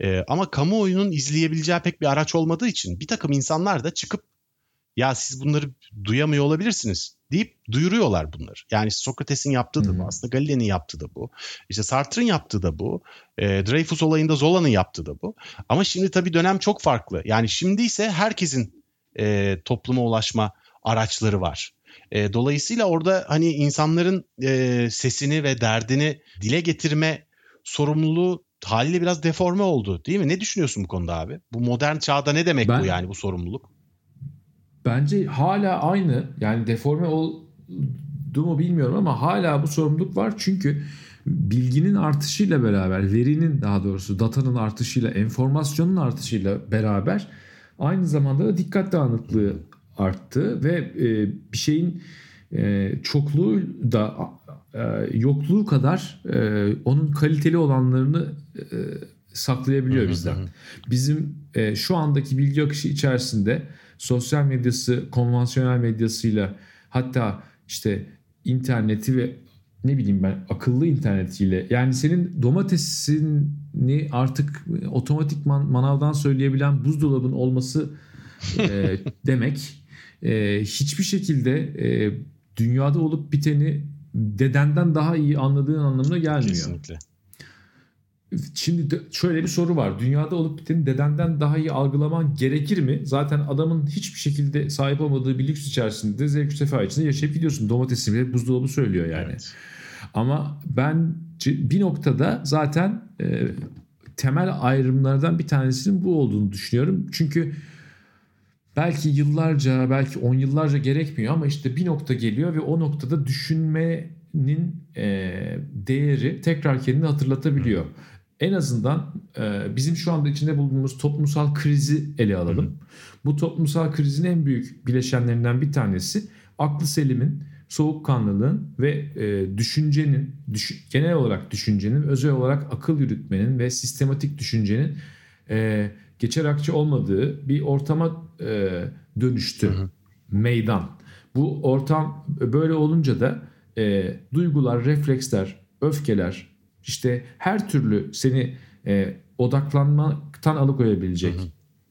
Ee, ama kamuoyunun izleyebileceği pek bir araç olmadığı için bir takım insanlar da çıkıp ya siz bunları duyamıyor olabilirsiniz deyip duyuruyorlar bunları. Yani Sokrates'in yaptığı da bu aslında Galile'nin yaptığı da bu. İşte Sartre'ın yaptığı da bu. E, Dreyfus olayında Zola'nın yaptığı da bu. Ama şimdi tabii dönem çok farklı. Yani şimdi ise herkesin e, topluma ulaşma araçları var. E, dolayısıyla orada hani insanların e, sesini ve derdini dile getirme sorumluluğu haliyle biraz deforme oldu değil mi? Ne düşünüyorsun bu konuda abi? Bu modern çağda ne demek Ben- bu yani bu sorumluluk? Bence hala aynı yani deforme oldu mu bilmiyorum ama hala bu sorumluluk var. Çünkü bilginin artışıyla beraber verinin daha doğrusu datanın artışıyla enformasyonun artışıyla beraber aynı zamanda da dikkat dağınıklığı arttı ve e, bir şeyin e, çokluğu da e, yokluğu kadar e, onun kaliteli olanlarını e, saklayabiliyor bizden. Bizim e, şu andaki bilgi akışı içerisinde sosyal medyası, konvansiyonel medyasıyla hatta işte interneti ve ne bileyim ben akıllı internetiyle yani senin domatesini artık otomatikman manavdan söyleyebilen buzdolabın olması e, *laughs* demek e, hiçbir şekilde e, dünyada olup biteni dedenden daha iyi anladığın anlamına gelmiyor. Kesinlikle. Şimdi şöyle bir soru var. Dünyada olup biteni dedenden daha iyi algılaman gerekir mi? Zaten adamın hiçbir şekilde sahip olmadığı bir lüks içerisinde zevk sefa içinde yaşayıp gidiyorsun. Domatesi bile buzdolabı söylüyor yani. Evet. Ama ben bir noktada zaten e, temel ayrımlardan bir tanesinin bu olduğunu düşünüyorum. Çünkü belki yıllarca, belki on yıllarca gerekmiyor ama işte bir nokta geliyor ve o noktada düşünmenin e, değeri tekrar kendini hatırlatabiliyor. En azından e, bizim şu anda içinde bulunduğumuz toplumsal krizi ele alalım. Bu toplumsal krizin en büyük bileşenlerinden bir tanesi aklı selimin, soğukkanlılığın ve e, düşüncenin, düş- genel olarak düşüncenin, özel olarak akıl yürütmenin ve sistematik düşüncenin e, geçer akçe olmadığı bir ortama e, dönüştü. Meydan. Bu ortam böyle olunca da e, duygular, refleksler, öfkeler, işte her türlü seni e, odaklanmaktan alıkoyabilecek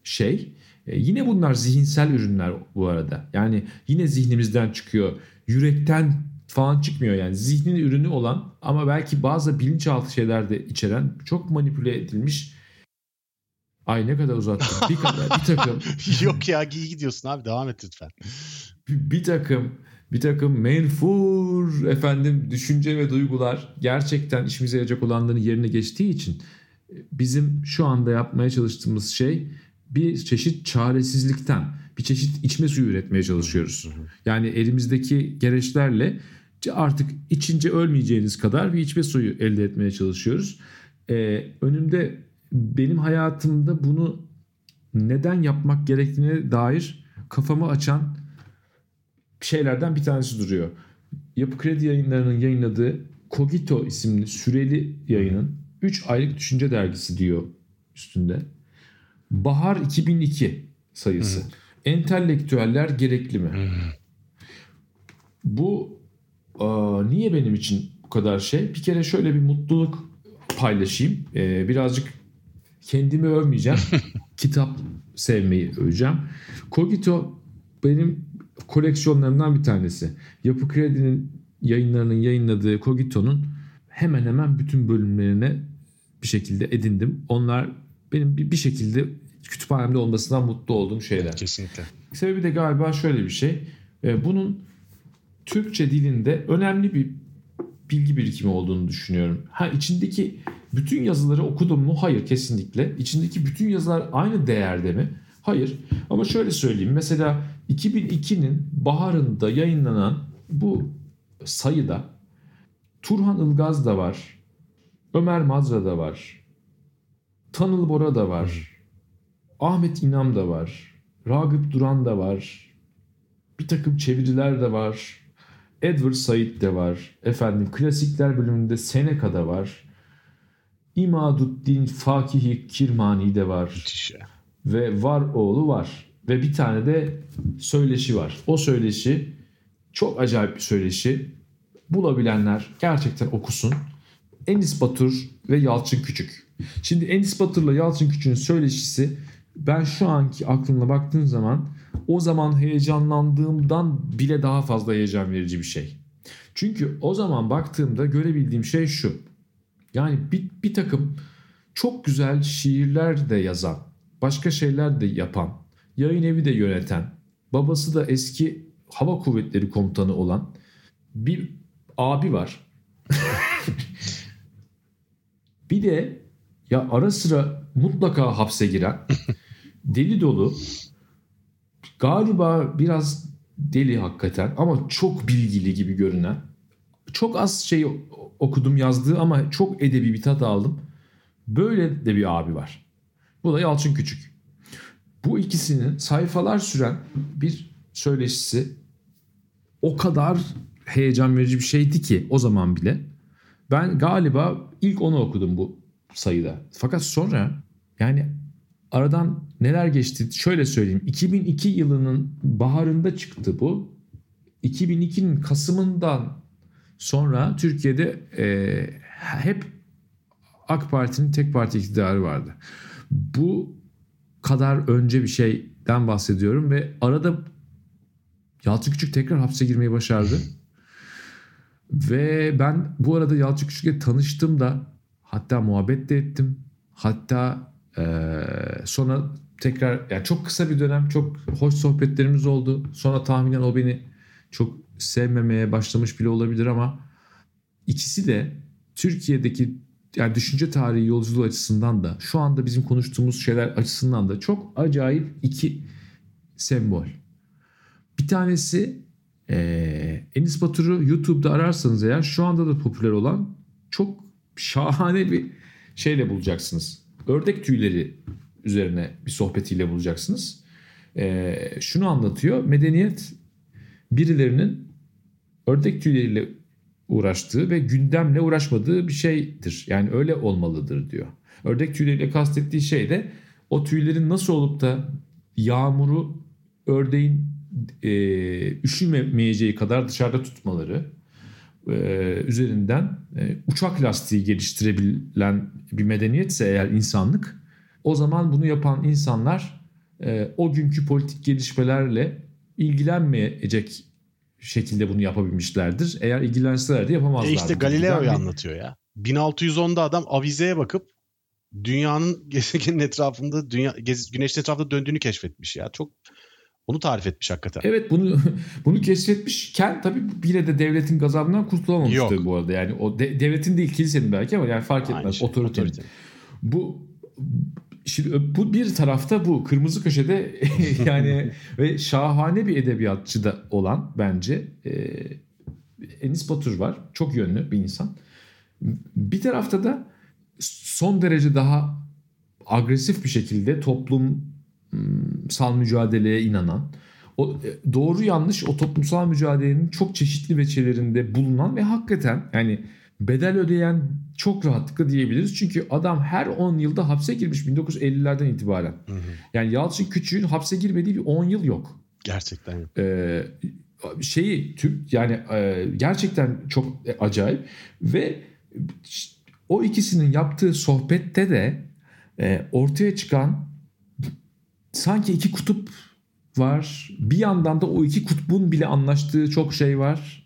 şey. E, yine bunlar zihinsel ürünler bu arada. Yani yine zihnimizden çıkıyor. Yürekten falan çıkmıyor yani. Zihnin ürünü olan ama belki bazı bilinçaltı şeyler de içeren çok manipüle edilmiş Ay ne kadar uzattım. Bir, kadar, bir takım *laughs* Yok ya iyi gidiyorsun abi devam et lütfen. bir takım bir takım menfur efendim düşünce ve duygular gerçekten işimize yarayacak olanların yerine geçtiği için e, bizim şu anda yapmaya çalıştığımız şey bir çeşit çaresizlikten bir çeşit içme suyu üretmeye çalışıyoruz. Yani elimizdeki gereçlerle artık içince ölmeyeceğiniz kadar bir içme suyu elde etmeye çalışıyoruz. Ee, önümde benim hayatımda bunu neden yapmak gerektiğine dair kafamı açan şeylerden bir tanesi duruyor. Yapı Kredi yayınlarının yayınladığı Cogito isimli süreli yayının 3 aylık düşünce dergisi diyor üstünde. Bahar 2002 sayısı. Entelektüeller gerekli mi? Bu aa, niye benim için bu kadar şey? Bir kere şöyle bir mutluluk paylaşayım. Ee, birazcık kendimi övmeyeceğim. *laughs* Kitap sevmeyi öveceğim. Cogito benim koleksiyonlarımdan bir tanesi. Yapı Kredi'nin yayınlarının yayınladığı Cogito'nun hemen hemen bütün bölümlerine bir şekilde edindim. Onlar benim bir bir şekilde kütüphanemde olmasından mutlu olduğum şeyler. Kesinlikle. Sebebi de galiba şöyle bir şey. E, Bunun Türkçe dilinde önemli bir bilgi birikimi olduğunu düşünüyorum. Ha içindeki bütün yazıları okudum mu? Hayır kesinlikle. İçindeki bütün yazılar aynı değerde mi? Hayır. Ama şöyle söyleyeyim. Mesela 2002'nin baharında yayınlanan bu sayıda Turhan Ilgaz da var. Ömer Mazra da var. Tanıl Bora da var. Ahmet İnam da var. Ragıp Duran da var. Bir takım çeviriler de var. Edward Said de var. Efendim klasikler bölümünde Seneca da var. İmaduddin Fakihi Kirmani de var. Müthiş ya. Ve var oğlu var. Ve bir tane de söyleşi var. O söyleşi çok acayip bir söyleşi. Bulabilenler gerçekten okusun. Enis Batur ve Yalçın Küçük. Şimdi Enis Batur'la Yalçın Küçük'ün söyleşisi ben şu anki aklımla baktığım zaman o zaman heyecanlandığımdan bile daha fazla heyecan verici bir şey. Çünkü o zaman baktığımda görebildiğim şey şu. Yani bir, bir takım çok güzel şiirler de yazan, başka şeyler de yapan, yayın evi de yöneten, babası da eski hava kuvvetleri komutanı olan bir abi var. *laughs* bir de ya ara sıra mutlaka hapse giren deli dolu galiba biraz deli hakikaten ama çok bilgili gibi görünen çok az şey okudum yazdığı ama çok edebi bir tat aldım. Böyle de bir abi var. Bu da Yalçın Küçük. Bu ikisinin sayfalar süren bir söyleşisi o kadar heyecan verici bir şeydi ki o zaman bile. Ben galiba ilk onu okudum bu sayıda. Fakat sonra yani aradan neler geçti şöyle söyleyeyim. 2002 yılının baharında çıktı bu. 2002'nin Kasım'ından sonra Türkiye'de e, hep AK Parti'nin tek parti iktidarı vardı. Bu kadar önce bir şeyden bahsediyorum ve arada Yalçın Küçük tekrar hapse girmeyi başardı. *laughs* ve ben bu arada Yalçın Küçük'le tanıştım da hatta muhabbet de ettim. Hatta e, sonra tekrar yani çok kısa bir dönem çok hoş sohbetlerimiz oldu. Sonra tahminen o beni çok sevmemeye başlamış bile olabilir ama ikisi de Türkiye'deki yani düşünce tarihi yolculuğu açısından da şu anda bizim konuştuğumuz şeyler açısından da çok acayip iki sembol. Bir tanesi e, Enis Batur'u YouTube'da ararsanız eğer şu anda da popüler olan çok şahane bir şeyle bulacaksınız. Ördek tüyleri üzerine bir sohbetiyle bulacaksınız. E, şunu anlatıyor. Medeniyet birilerinin ördek tüyleriyle uğraştığı ve gündemle uğraşmadığı bir şeydir. Yani öyle olmalıdır diyor. Ördek tüyleriyle kastettiği şey de o tüylerin nasıl olup da yağmuru ördeğin e, üşümemeyeceği kadar dışarıda tutmaları e, üzerinden e, uçak lastiği geliştirebilen bir medeniyetse eğer insanlık o zaman bunu yapan insanlar e, o günkü politik gelişmelerle ilgilenmeyecek şekilde bunu yapabilmişlerdir. Eğer ilgilenselerdi yapamazlardı. E işte Galileo'yu anlatıyor ya. 1610'da adam avizeye bakıp dünyanın *laughs* gezegenin etrafında dünya güneşin etrafında döndüğünü keşfetmiş ya. Çok onu tarif etmiş hakikaten. Evet bunu *laughs* bunu keşfetmişken tabii yine de devletin gazabından kurtulamamıştı Yok. bu arada. Yani o de, devletin değil kilisenin belki ama yani fark etmez. Şey, otorite. otorite. Bu Şimdi bu bir tarafta bu kırmızı köşede *laughs* yani *laughs* ve şahane bir edebiyatçı da olan bence e, Enis Batur var. Çok yönlü bir insan. Bir tarafta da son derece daha agresif bir şekilde toplumsal mücadeleye inanan, o e, doğru yanlış o toplumsal mücadelenin çok çeşitli veçelerinde bulunan ve hakikaten yani bedel ödeyen çok rahatlıkla diyebiliriz. Çünkü adam her 10 yılda hapse girmiş 1950'lerden itibaren. Hı hı. Yani Yalçın Küçük'ün hapse girmediği bir 10 yıl yok. Gerçekten. Ee, şeyi yani e, gerçekten çok acayip ve o ikisinin yaptığı sohbette de e, ortaya çıkan sanki iki kutup var. Bir yandan da o iki kutbun bile anlaştığı çok şey var.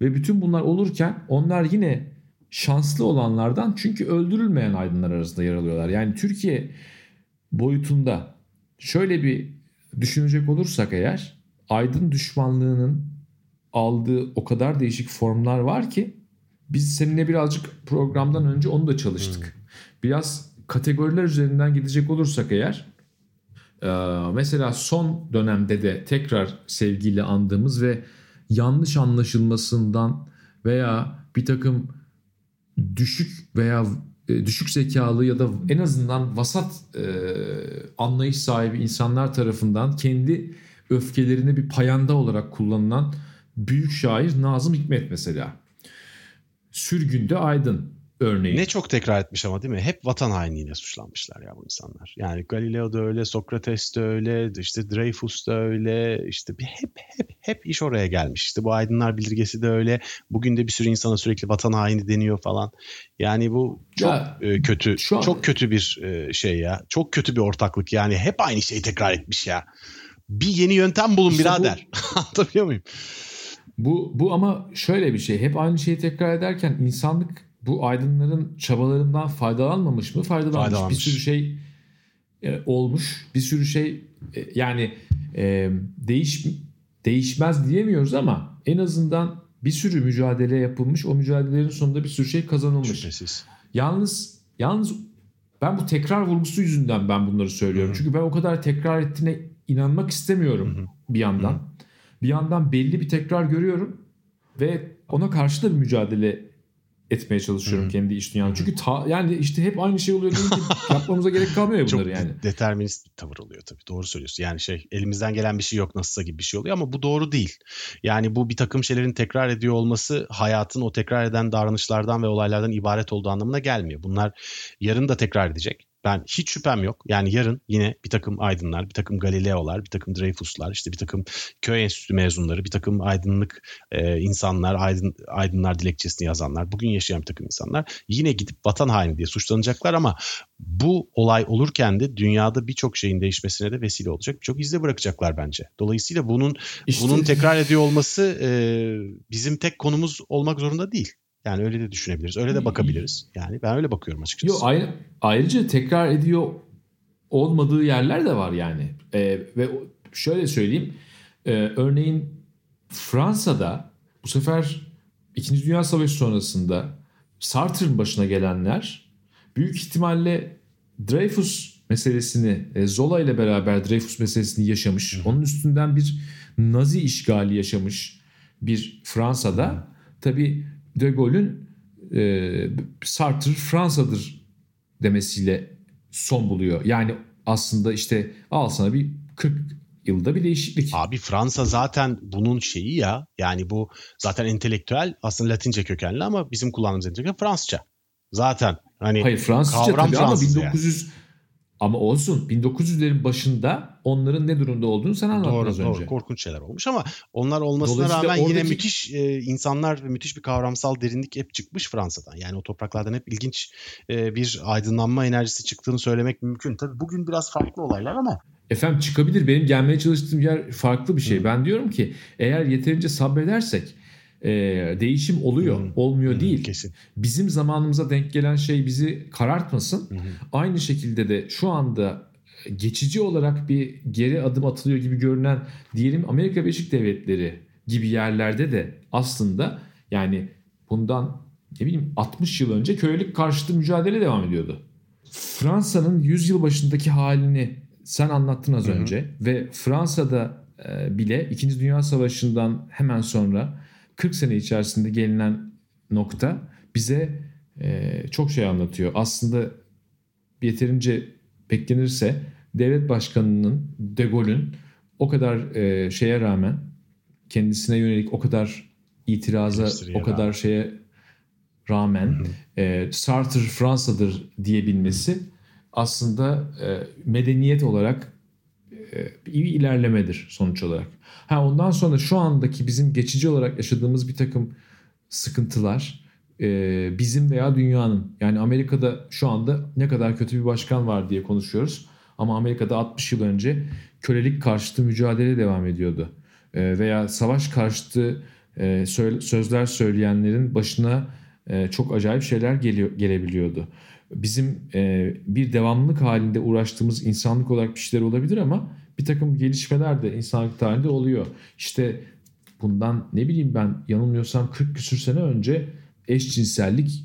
Ve bütün bunlar olurken onlar yine şanslı olanlardan çünkü öldürülmeyen aydınlar arasında yer alıyorlar. Yani Türkiye boyutunda şöyle bir düşünecek olursak eğer aydın düşmanlığının aldığı o kadar değişik formlar var ki biz seninle birazcık programdan önce onu da çalıştık. Hmm. Biraz kategoriler üzerinden gidecek olursak eğer mesela son dönemde de tekrar sevgiyle andığımız ve yanlış anlaşılmasından veya bir takım düşük veya e, düşük zekalı ya da en azından vasat e, anlayış sahibi insanlar tarafından kendi öfkelerini bir payanda olarak kullanılan büyük şair Nazım Hikmet mesela. Sürgünde Aydın örneği. Ne çok tekrar etmiş ama değil mi? Hep vatan hainliğiyle suçlanmışlar ya bu insanlar. Yani Galileo da öyle, Sokrates de öyle, işte Dreyfus da öyle. İşte bir hep hep hep iş oraya gelmiş. İşte bu aydınlar bildirgesi de öyle. Bugün de bir sürü insana sürekli vatan haini deniyor falan. Yani bu çok ya, e, kötü. Şu an... Çok kötü bir e, şey ya. Çok kötü bir ortaklık. Yani hep aynı şeyi tekrar etmiş ya. Bir yeni yöntem bulun işte birader. Bu... *laughs* Anlatabiliyor muyum? Bu, bu ama şöyle bir şey. Hep aynı şeyi tekrar ederken insanlık bu aydınların çabalarından faydalanmamış mı? Faydalanmış. Faydalanmış. Bir sürü şey e, olmuş. Bir sürü şey e, yani e, değiş değişmez diyemiyoruz ama en azından bir sürü mücadele yapılmış. O mücadelelerin sonunda bir sürü şey kazanılmış. Şüphesiz. Yalnız yalnız ben bu tekrar vurgusu yüzünden ben bunları söylüyorum. Hı hı. Çünkü ben o kadar tekrar ettiğine inanmak istemiyorum Hı hı. bir yandan. Hı Bir yandan belli bir tekrar görüyorum ve ona karşı da bir mücadele etmeye çalışıyorum kendi iş dünyamda. Çünkü ta, yani işte hep aynı şey oluyor deyince *laughs* yapmamıza gerek kalmıyor ya Çok bunları yani. determinist bir tavır oluyor tabii. Doğru söylüyorsun. Yani şey elimizden gelen bir şey yok nasılsa gibi bir şey oluyor ama bu doğru değil. Yani bu bir takım şeylerin tekrar ediyor olması hayatın o tekrar eden davranışlardan ve olaylardan ibaret olduğu anlamına gelmiyor. Bunlar yarın da tekrar edecek. Ben hiç şüphem yok. Yani yarın yine bir takım aydınlar, bir takım Galileo'lar, bir takım Dreyfus'lar, işte bir takım köy enstitüsü mezunları, bir takım aydınlık e, insanlar, aydın, aydınlar dilekçesini yazanlar, bugün yaşayan bir takım insanlar yine gidip vatan haini diye suçlanacaklar ama bu olay olurken de dünyada birçok şeyin değişmesine de vesile olacak. Çok izle bırakacaklar bence. Dolayısıyla bunun İşte bunun tekrar ediyor olması e, bizim tek konumuz olmak zorunda değil. Yani öyle de düşünebiliriz. Öyle de bakabiliriz. Yani ben öyle bakıyorum açıkçası. Yo, ayrı, ayrıca tekrar ediyor olmadığı yerler de var yani. Ee, ve şöyle söyleyeyim. Ee, örneğin Fransa'da bu sefer İkinci Dünya Savaşı sonrasında Sartre'ın başına gelenler büyük ihtimalle Dreyfus meselesini e, Zola ile beraber Dreyfus meselesini yaşamış. Onun üstünden bir Nazi işgali yaşamış bir Fransa'da tabii De Gaulle'ün e, Sartre Fransa'dır demesiyle son buluyor. Yani aslında işte al sana bir 40 yılda bir değişiklik. Abi Fransa zaten bunun şeyi ya. Yani bu zaten entelektüel aslında Latince kökenli ama bizim kullandığımız entelektüel Fransızca. Zaten hani Hayır Fransızca kavram tabii ama Fransız 1900 ama olsun 1900'lerin başında onların ne durumda olduğunu sen anlattın Doğru, az doğru. önce. Korkunç şeyler olmuş ama onlar olmasına rağmen yine oradaki- müthiş e, insanlar ve müthiş bir kavramsal derinlik hep çıkmış Fransa'dan. Yani o topraklardan hep ilginç e, bir aydınlanma enerjisi çıktığını söylemek mümkün. Tabii bugün biraz farklı olaylar ama Efendim çıkabilir. Benim gelmeye çalıştığım yer farklı bir şey. Hı. Ben diyorum ki eğer yeterince sabredersek e, değişim oluyor. Hı. Olmuyor Hı, değil. kesin. Bizim zamanımıza denk gelen şey bizi karartmasın. Hı hı. Aynı şekilde de şu anda geçici olarak bir geri adım atılıyor gibi görünen diyelim Amerika Birleşik Devletleri gibi yerlerde de aslında yani bundan ne bileyim 60 yıl önce kölelik karşıtı mücadele devam ediyordu. Fransa'nın 100 yıl başındaki halini sen anlattın az Hı hı. önce ve Fransa'da e, bile 2. Dünya Savaşı'ndan hemen sonra 40 sene içerisinde gelinen nokta bize e, çok şey anlatıyor. Aslında yeterince beklenirse devlet başkanının De Gaulle'ün o kadar e, şeye rağmen kendisine yönelik o kadar itiraza Eleştiriye o kadar şeye rağmen e, Sartre Fransa'dır diyebilmesi aslında e, medeniyet olarak iyi bir ilerlemedir sonuç olarak. Ha ondan sonra şu andaki bizim geçici olarak yaşadığımız bir takım sıkıntılar e, bizim veya dünyanın yani Amerika'da şu anda ne kadar kötü bir başkan var diye konuşuyoruz. Ama Amerika'da 60 yıl önce kölelik karşıtı mücadele devam ediyordu. E, veya savaş karşıtı e, sözler söyleyenlerin başına e, çok acayip şeyler geliyor, gelebiliyordu. Bizim e, bir devamlılık halinde uğraştığımız insanlık olarak bir şeyler olabilir ama bir takım gelişmeler de insanlık tarihinde oluyor. İşte bundan ne bileyim ben yanılmıyorsam 40 küsür sene önce eşcinsellik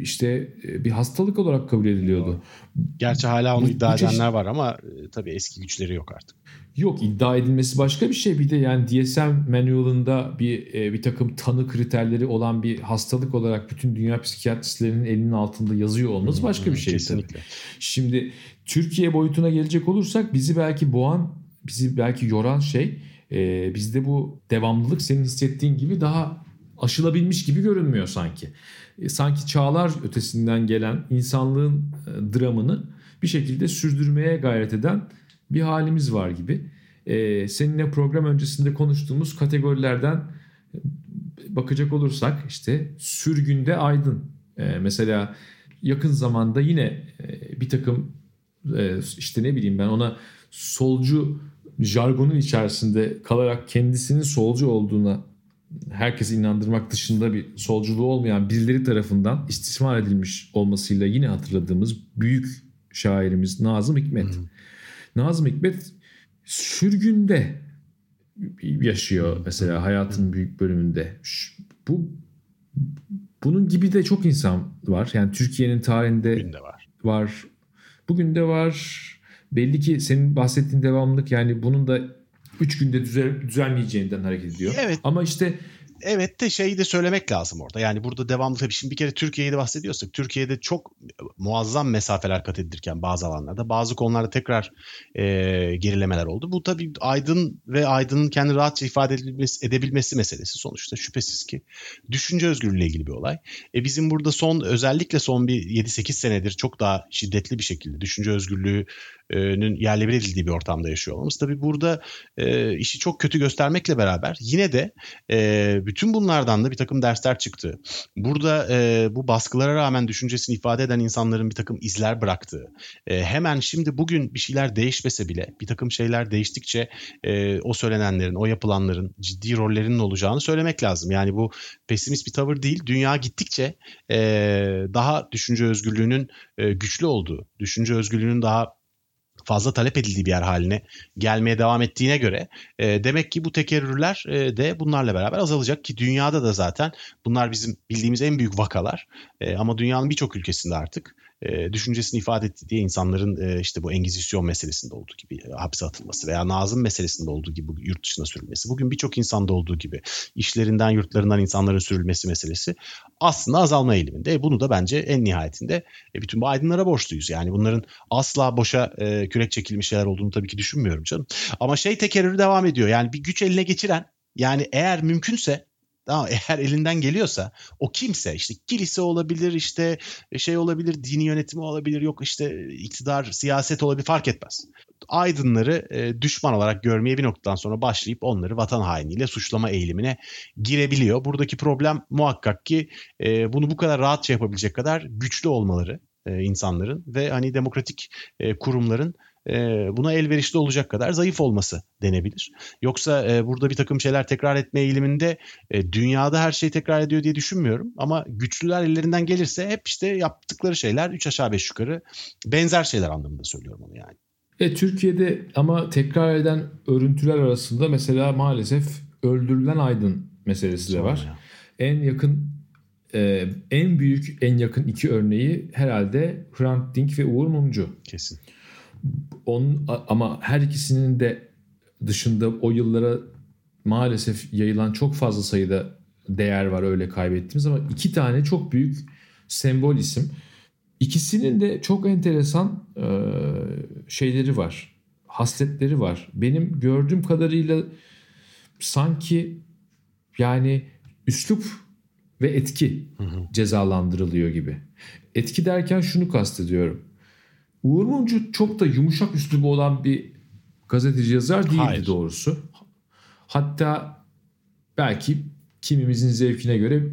işte e, bir hastalık olarak kabul ediliyordu. Gerçi hala onu Bu- iddia bu çeşit- edenler var ama e, tabii eski güçleri yok artık. Yok iddia edilmesi başka bir şey. Bir de yani DSM manual'ında bir e, bir takım tanı kriterleri olan bir hastalık olarak bütün dünya psikiyatristlerinin elinin altında yazıyor olması başka bir şey. tabii. Kesinlikle. Şimdi Türkiye boyutuna gelecek olursak bizi belki boğan, bizi belki yoran şey e, bizde bu devamlılık senin hissettiğin gibi daha aşılabilmiş gibi görünmüyor sanki. E, sanki çağlar ötesinden gelen insanlığın e, dramını bir şekilde sürdürmeye gayret eden bir halimiz var gibi. E, seninle program öncesinde konuştuğumuz kategorilerden bakacak olursak işte sürgünde aydın. E, mesela yakın zamanda yine e, bir takım e, işte ne bileyim ben ona solcu jargonu içerisinde kalarak kendisinin solcu olduğuna herkesi inandırmak dışında bir solculuğu olmayan birileri tarafından istismar edilmiş olmasıyla yine hatırladığımız büyük şairimiz Nazım Hikmet. Nazım Hikmet sürgünde yaşıyor mesela hayatın büyük bölümünde. Bu bunun gibi de çok insan var. Yani Türkiye'nin tarihinde Bugün de var. var. Bugün de var. Belli ki senin bahsettiğin devamlılık yani bunun da 3 günde düzel, düzenleyeceğinden hareket ediyor. Evet. Ama işte Evet de şeyi de söylemek lazım orada. Yani burada devamlı tabii şimdi bir kere Türkiye'yi de bahsediyorsak Türkiye'de çok muazzam mesafeler kat edilirken bazı alanlarda bazı konularda tekrar e, gerilemeler oldu. Bu tabii Aydın ve Aydın'ın kendi rahatça ifade edilmesi, edebilmesi meselesi sonuçta şüphesiz ki düşünce özgürlüğüyle ilgili bir olay. E, bizim burada son özellikle son bir 7-8 senedir çok daha şiddetli bir şekilde düşünce özgürlüğünün yerle bir edildiği bir ortamda yaşıyor olmamız. Tabii burada e, işi çok kötü göstermekle beraber yine de e, bütün bunlardan da bir takım dersler çıktı. Burada e, bu baskılara rağmen düşüncesini ifade eden insanların bir takım izler bıraktığı, e, hemen şimdi bugün bir şeyler değişmese bile bir takım şeyler değiştikçe e, o söylenenlerin, o yapılanların ciddi rollerinin olacağını söylemek lazım. Yani bu pesimist bir tavır değil. Dünya gittikçe e, daha düşünce özgürlüğünün e, güçlü olduğu, düşünce özgürlüğünün daha fazla talep edildiği bir yer haline gelmeye devam ettiğine göre e, demek ki bu tekerrürler e, de bunlarla beraber azalacak ki dünyada da zaten bunlar bizim bildiğimiz en büyük vakalar. E, ama dünyanın birçok ülkesinde artık e, düşüncesini ifade etti diye insanların e, işte bu Engizisyon meselesinde olduğu gibi e, hapse atılması veya Nazım meselesinde olduğu gibi yurt dışına sürülmesi. Bugün birçok insanda olduğu gibi işlerinden yurtlarından insanların sürülmesi meselesi aslında azalma eğiliminde. E, bunu da bence en nihayetinde e, bütün bu aydınlara borçluyuz. Yani bunların asla boşa e, kürek çekilmiş şeyler olduğunu tabii ki düşünmüyorum canım. Ama şey tekerrürü devam ediyor. Yani bir güç eline geçiren yani eğer mümkünse Tamam eğer elinden geliyorsa o kimse işte kilise olabilir işte şey olabilir dini yönetimi olabilir yok işte iktidar siyaset olabilir fark etmez. Aydınları e, düşman olarak görmeye bir noktadan sonra başlayıp onları vatan hainiyle suçlama eğilimine girebiliyor. Buradaki problem muhakkak ki e, bunu bu kadar rahatça yapabilecek kadar güçlü olmaları e, insanların ve hani demokratik e, kurumların e, buna elverişli olacak kadar zayıf olması denebilir. Yoksa e, burada bir takım şeyler tekrar etme eğiliminde e, dünyada her şey tekrar ediyor diye düşünmüyorum. Ama güçlüler ellerinden gelirse hep işte yaptıkları şeyler 3 aşağı 5 yukarı benzer şeyler anlamında söylüyorum onu yani. E, Türkiye'de ama tekrar eden örüntüler arasında mesela maalesef öldürülen aydın meselesi de var. Sonra ya. En yakın e, en büyük en yakın iki örneği herhalde Hrant Dink ve Uğur Mumcu. Kesin. Onun, ama her ikisinin de dışında o yıllara maalesef yayılan çok fazla sayıda değer var öyle kaybettiğimiz ama iki tane çok büyük sembol isim. İkisinin de çok enteresan e, şeyleri var. Hasletleri var. Benim gördüğüm kadarıyla sanki yani üslup ve etki cezalandırılıyor gibi. Etki derken şunu kastediyorum. Uğur Mumcu çok da yumuşak üslubu olan bir gazeteci yazar değildi Hayır. doğrusu. Hatta belki kimimizin zevkine göre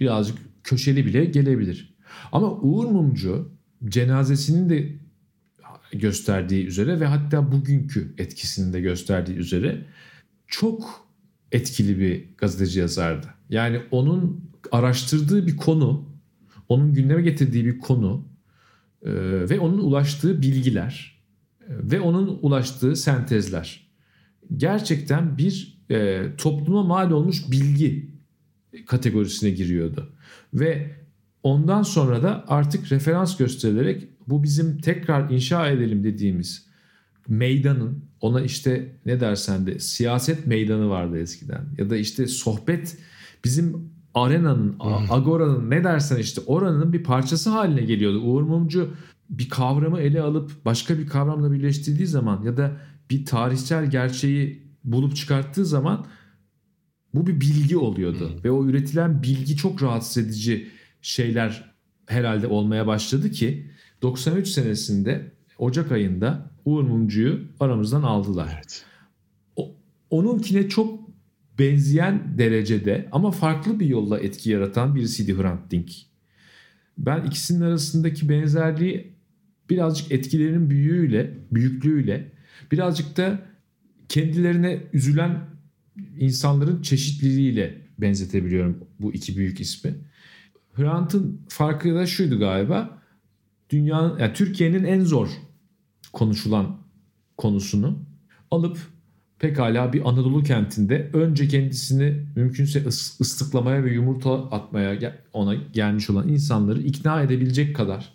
birazcık köşeli bile gelebilir. Ama Uğur Mumcu cenazesinin de gösterdiği üzere ve hatta bugünkü etkisini de gösterdiği üzere çok etkili bir gazeteci yazardı. Yani onun araştırdığı bir konu, onun gündeme getirdiği bir konu e, ve onun ulaştığı bilgiler e, ve onun ulaştığı sentezler gerçekten bir e, topluma mal olmuş bilgi kategorisine giriyordu. Ve ondan sonra da artık referans gösterilerek bu bizim tekrar inşa edelim dediğimiz meydanın ona işte ne dersen de siyaset meydanı vardı eskiden ya da işte sohbet bizim arenanın, agoranın ne dersen işte oranın bir parçası haline geliyordu. Uğur Mumcu bir kavramı ele alıp başka bir kavramla birleştirdiği zaman ya da bir tarihsel gerçeği bulup çıkarttığı zaman bu bir bilgi oluyordu. Ve o üretilen bilgi çok rahatsız edici şeyler herhalde olmaya başladı ki 93 senesinde Ocak ayında Uğur Mumcu'yu aramızdan aldılar. Evet. O- onunkine çok benzeyen derecede ama farklı bir yolla etki yaratan birisiydi Hrant Dink. Ben ikisinin arasındaki benzerliği birazcık etkilerinin büyüğüyle, büyüklüğüyle, birazcık da kendilerine üzülen insanların çeşitliliğiyle benzetebiliyorum bu iki büyük ismi. Hrant'ın farkı da şuydu galiba. dünyanın yani Türkiye'nin en zor konuşulan konusunu alıp pekala bir Anadolu kentinde önce kendisini mümkünse ıs- ıslıklamaya ve yumurta atmaya ona gelmiş olan insanları ikna edebilecek kadar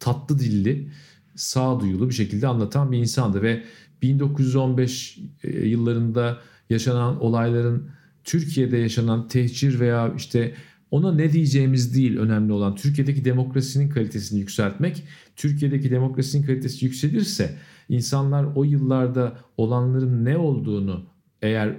tatlı dilli, sağduyulu bir şekilde anlatan bir insandı ve 1915 e, yıllarında yaşanan olayların Türkiye'de yaşanan tehcir veya işte ona ne diyeceğimiz değil önemli olan Türkiye'deki demokrasinin kalitesini yükseltmek. Türkiye'deki demokrasinin kalitesi yükselirse insanlar o yıllarda olanların ne olduğunu eğer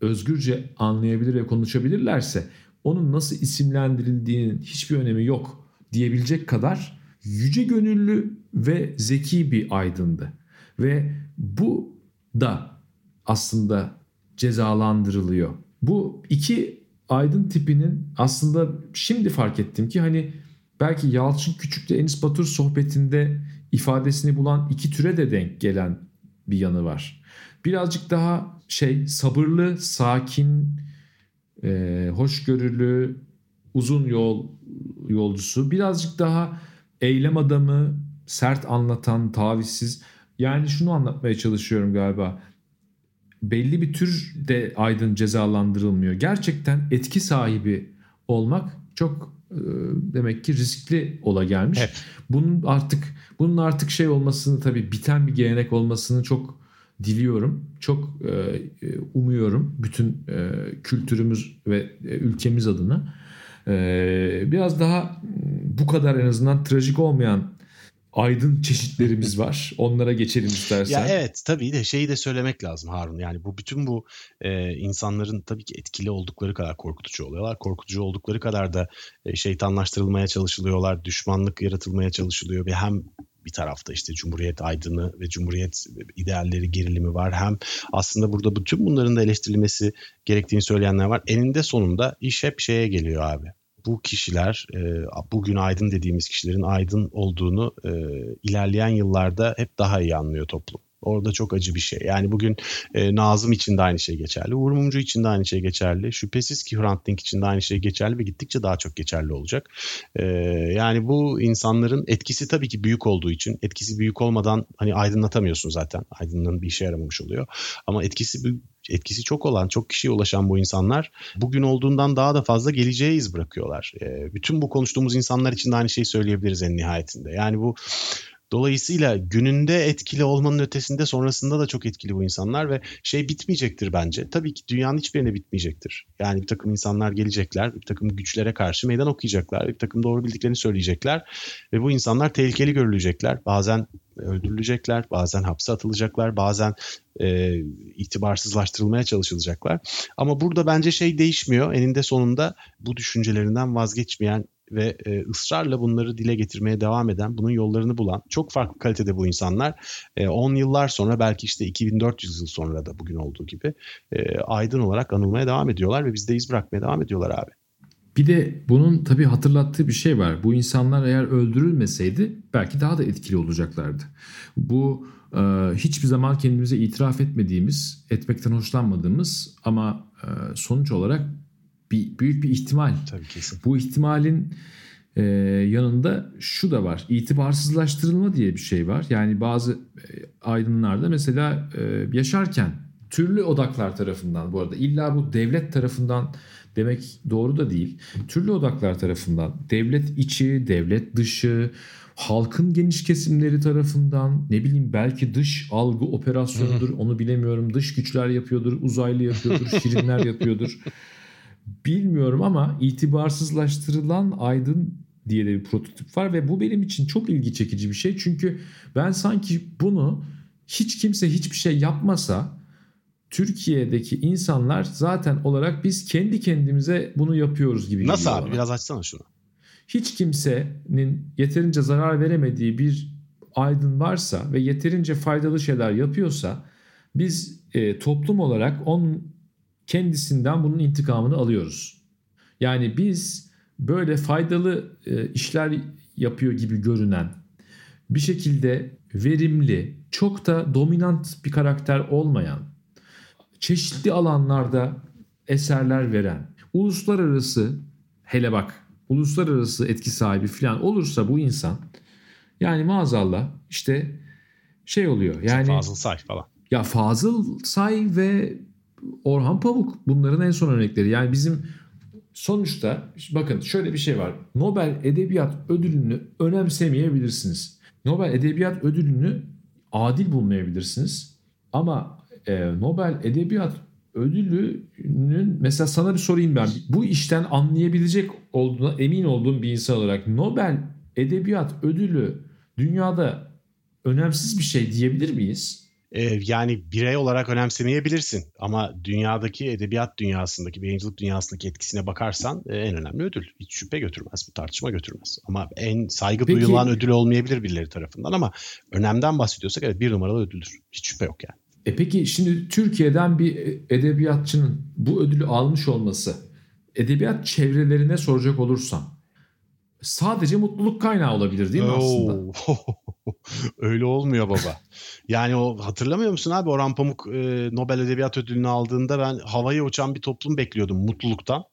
özgürce anlayabilir ve konuşabilirlerse onun nasıl isimlendirildiğinin hiçbir önemi yok diyebilecek kadar yüce gönüllü ve zeki bir aydındı. Ve bu da aslında cezalandırılıyor. Bu iki aydın tipinin aslında şimdi fark ettim ki hani belki Yalçın Küçük'le Enis Batur sohbetinde ifadesini bulan iki türe de denk gelen bir yanı var. Birazcık daha şey sabırlı, sakin, e, hoşgörülü, uzun yol yolcusu. Birazcık daha eylem adamı, sert anlatan, tavizsiz. Yani şunu anlatmaya çalışıyorum galiba. Belli bir tür de aydın cezalandırılmıyor. Gerçekten etki sahibi olmak çok e, demek ki riskli ola gelmiş. Hep. Bunun artık bunun artık şey olmasını tabii biten bir gelenek olmasını çok diliyorum. Çok e, e umuyorum bütün e, kültürümüz ve e, ülkemiz adına. E, biraz daha bu kadar en azından trajik olmayan aydın çeşitlerimiz *laughs* var. Onlara geçelim istersen. Ya evet tabii de şeyi de söylemek lazım Harun. Yani bu bütün bu e, insanların tabii ki etkili oldukları kadar korkutucu oluyorlar. Korkutucu oldukları kadar da e, şeytanlaştırılmaya çalışılıyorlar. Düşmanlık yaratılmaya çalışılıyor ve hem bir tarafta işte Cumhuriyet aydını ve Cumhuriyet idealleri gerilimi var. Hem aslında burada bütün bunların da eleştirilmesi gerektiğini söyleyenler var. Eninde sonunda iş hep şeye geliyor abi bu kişiler e, bugün aydın dediğimiz kişilerin aydın olduğunu e, ilerleyen yıllarda hep daha iyi anlıyor toplum. Orada çok acı bir şey. Yani bugün e, Nazım için de aynı şey geçerli. Uğur Mumcu için de aynı şey geçerli. Şüphesiz ki Hrant Dink için de aynı şey geçerli ve gittikçe daha çok geçerli olacak. E, yani bu insanların etkisi tabii ki büyük olduğu için etkisi büyük olmadan hani aydınlatamıyorsun zaten. Aydınlığın bir işe yaramamış oluyor. Ama etkisi etkisi çok olan, çok kişiye ulaşan bu insanlar bugün olduğundan daha da fazla geleceğe iz bırakıyorlar. E, bütün bu konuştuğumuz insanlar için de aynı şeyi söyleyebiliriz en nihayetinde. Yani bu Dolayısıyla gününde etkili olmanın ötesinde sonrasında da çok etkili bu insanlar ve şey bitmeyecektir bence. Tabii ki dünyanın hiçbirinde bitmeyecektir. Yani bir takım insanlar gelecekler, bir takım güçlere karşı meydan okuyacaklar, bir takım doğru bildiklerini söyleyecekler ve bu insanlar tehlikeli görülecekler. Bazen öldürülecekler, bazen hapse atılacaklar, bazen e, itibarsızlaştırılmaya çalışılacaklar. Ama burada bence şey değişmiyor. Eninde sonunda bu düşüncelerinden vazgeçmeyen ve e, ısrarla bunları dile getirmeye devam eden, bunun yollarını bulan çok farklı kalitede bu insanlar 10 e, yıllar sonra belki işte 2400 yıl sonra da bugün olduğu gibi e, aydın olarak anılmaya devam ediyorlar ve bizde iz bırakmaya devam ediyorlar abi. Bir de bunun tabii hatırlattığı bir şey var. Bu insanlar eğer öldürülmeseydi belki daha da etkili olacaklardı. Bu hiçbir zaman kendimize itiraf etmediğimiz, etmekten hoşlanmadığımız ama sonuç olarak bir büyük bir ihtimal. Tabii kesin. Bu ihtimalin e, yanında şu da var. İtibarsızlaştırılma diye bir şey var. Yani bazı e, aydınlarda mesela e, yaşarken türlü odaklar tarafından bu arada illa bu devlet tarafından demek doğru da değil. Türlü odaklar tarafından devlet içi, devlet dışı, halkın geniş kesimleri tarafından ne bileyim belki dış algı operasyonudur onu bilemiyorum. Dış güçler yapıyordur, uzaylı yapıyordur, *laughs* şirinler yapıyordur bilmiyorum ama itibarsızlaştırılan aydın diye de bir prototip var ve bu benim için çok ilgi çekici bir şey. Çünkü ben sanki bunu hiç kimse hiçbir şey yapmasa Türkiye'deki insanlar zaten olarak biz kendi kendimize bunu yapıyoruz gibi Nasıl abi? Bana. Biraz açsana şunu. Hiç kimsenin yeterince zarar veremediği bir aydın varsa ve yeterince faydalı şeyler yapıyorsa biz e, toplum olarak onun kendisinden bunun intikamını alıyoruz. Yani biz böyle faydalı e, işler yapıyor gibi görünen bir şekilde verimli, çok da dominant bir karakter olmayan, çeşitli alanlarda eserler veren, uluslararası hele bak uluslararası etki sahibi falan olursa bu insan Yani maazallah işte şey oluyor. Yani Fazıl Say falan. Ya Fazıl Say ve Orhan Pamuk bunların en son örnekleri. Yani bizim sonuçta bakın şöyle bir şey var. Nobel Edebiyat Ödülünü önemsemeyebilirsiniz. Nobel Edebiyat Ödülünü adil bulmayabilirsiniz. Ama e, Nobel Edebiyat Ödülü'nün mesela sana bir sorayım ben. Bu işten anlayabilecek olduğuna emin olduğum bir insan olarak Nobel Edebiyat Ödülü dünyada önemsiz bir şey diyebilir miyiz? Ee, yani birey olarak önemsemeyebilirsin ama dünyadaki edebiyat dünyasındaki, yayıncılık dünyasındaki etkisine bakarsan e, en önemli ödül. Hiç şüphe götürmez, bu tartışma götürmez. Ama en saygı Peki- duyulan ödül olmayabilir birileri tarafından ama önemden bahsediyorsak evet bir numaralı ödüldür. Hiç şüphe yok yani. E peki şimdi Türkiye'den bir edebiyatçının bu ödülü almış olması edebiyat çevrelerine soracak olursam sadece mutluluk kaynağı olabilir değil mi aslında? *laughs* *laughs* Öyle olmuyor baba. Yani o hatırlamıyor musun abi Orhan Pamuk e, Nobel Edebiyat Ödülünü aldığında ben havaya uçan bir toplum bekliyordum mutluluktan.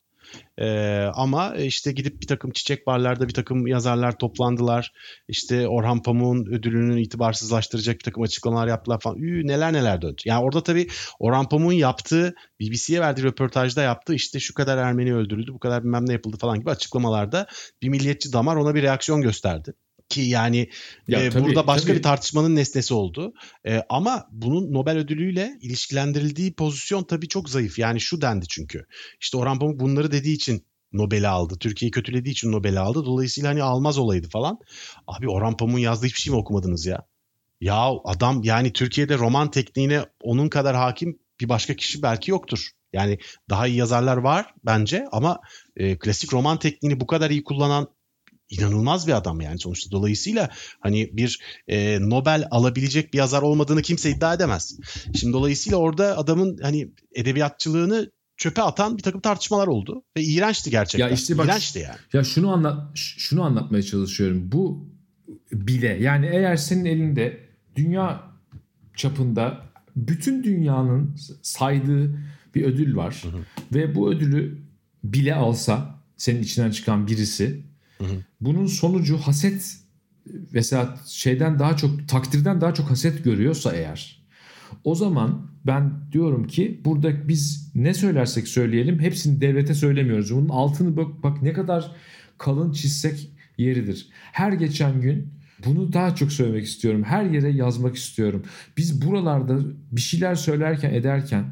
E, ama işte gidip bir takım çiçek barlarda bir takım yazarlar toplandılar. İşte Orhan Pamuk'un ödülünü itibarsızlaştıracak bir takım açıklamalar yaptılar falan. Ü, neler neler döndü. Yani orada tabii Orhan Pamuk'un yaptığı BBC'ye verdiği röportajda yaptığı işte şu kadar Ermeni öldürüldü bu kadar bilmem ne yapıldı falan gibi açıklamalarda bir milliyetçi damar ona bir reaksiyon gösterdi. Ki yani Ya e, tabii, burada başka tabii. bir tartışmanın nesnesi oldu. E, ama bunun Nobel ödülüyle ilişkilendirildiği pozisyon tabii çok zayıf. Yani şu dendi çünkü. İşte Orhan Pamuk bunları dediği için Nobel'i aldı. Türkiye'yi kötülediği için Nobel'i aldı. Dolayısıyla hani almaz olaydı falan. Abi Orhan Pamuk'un yazdığı hiçbir şey mi okumadınız ya? Ya adam yani Türkiye'de roman tekniğine onun kadar hakim bir başka kişi belki yoktur. Yani daha iyi yazarlar var bence ama e, klasik roman tekniğini bu kadar iyi kullanan inanılmaz bir adam yani sonuçta. Dolayısıyla hani bir e, Nobel alabilecek bir yazar olmadığını kimse iddia edemez. Şimdi dolayısıyla orada adamın hani edebiyatçılığını çöpe atan bir takım tartışmalar oldu ve iğrençti gerçekten. Ya işte bak- İğrençti yani. Ya şunu anlat şunu anlatmaya çalışıyorum. Bu bile yani eğer senin elinde dünya çapında bütün dünyanın saydığı bir ödül var Hı hı. ve bu ödülü bile alsa senin içinden çıkan birisi Bunun sonucu haset mesela şeyden daha çok takdirden daha çok haset görüyorsa eğer o zaman ben diyorum ki burada biz ne söylersek söyleyelim hepsini devlete söylemiyoruz. Bunun altını bak, bak ne kadar kalın çizsek yeridir. Her geçen gün bunu daha çok söylemek istiyorum. Her yere yazmak istiyorum. Biz buralarda bir şeyler söylerken ederken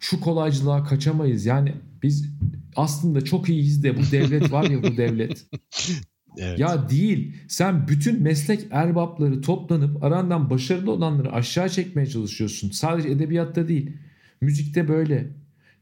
şu kolaycılığa kaçamayız. Yani biz aslında çok iyiyiz de bu devlet var ya bu *laughs* devlet. Evet. Ya değil. Sen bütün meslek erbapları toplanıp arandan başarılı olanları aşağı çekmeye çalışıyorsun. Sadece edebiyatta değil. Müzikte böyle.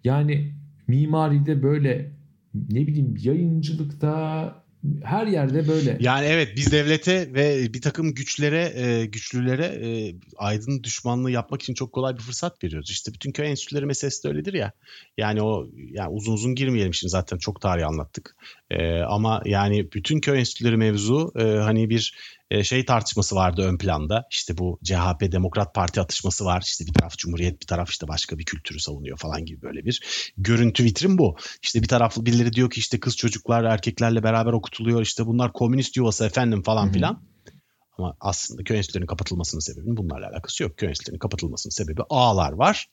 Yani mimaride böyle. Ne bileyim yayıncılıkta her yerde böyle. Yani evet biz devlete ve bir takım güçlere, e, güçlülere e, aydın düşmanlığı yapmak için çok kolay bir fırsat veriyoruz. İşte bütün köy enstitüleri meselesi de öyledir ya. Yani o yani uzun uzun girmeyelim şimdi zaten çok tarih anlattık. E, ama yani bütün köy enstitüleri mevzu e, hani bir şey tartışması vardı ön planda. İşte bu CHP Demokrat Parti atışması var. İşte bir taraf Cumhuriyet bir taraf işte başka bir kültürü savunuyor falan gibi böyle bir görüntü vitrin bu. İşte bir taraflı birileri diyor ki işte kız çocuklar erkeklerle beraber okutuluyor. İşte bunlar komünist yuvası efendim falan Hı hı. filan. Ama aslında köy enstitülerinin kapatılmasının sebebinin bunlarla alakası yok. Köy enstitülerinin kapatılmasının sebebi ağlar var.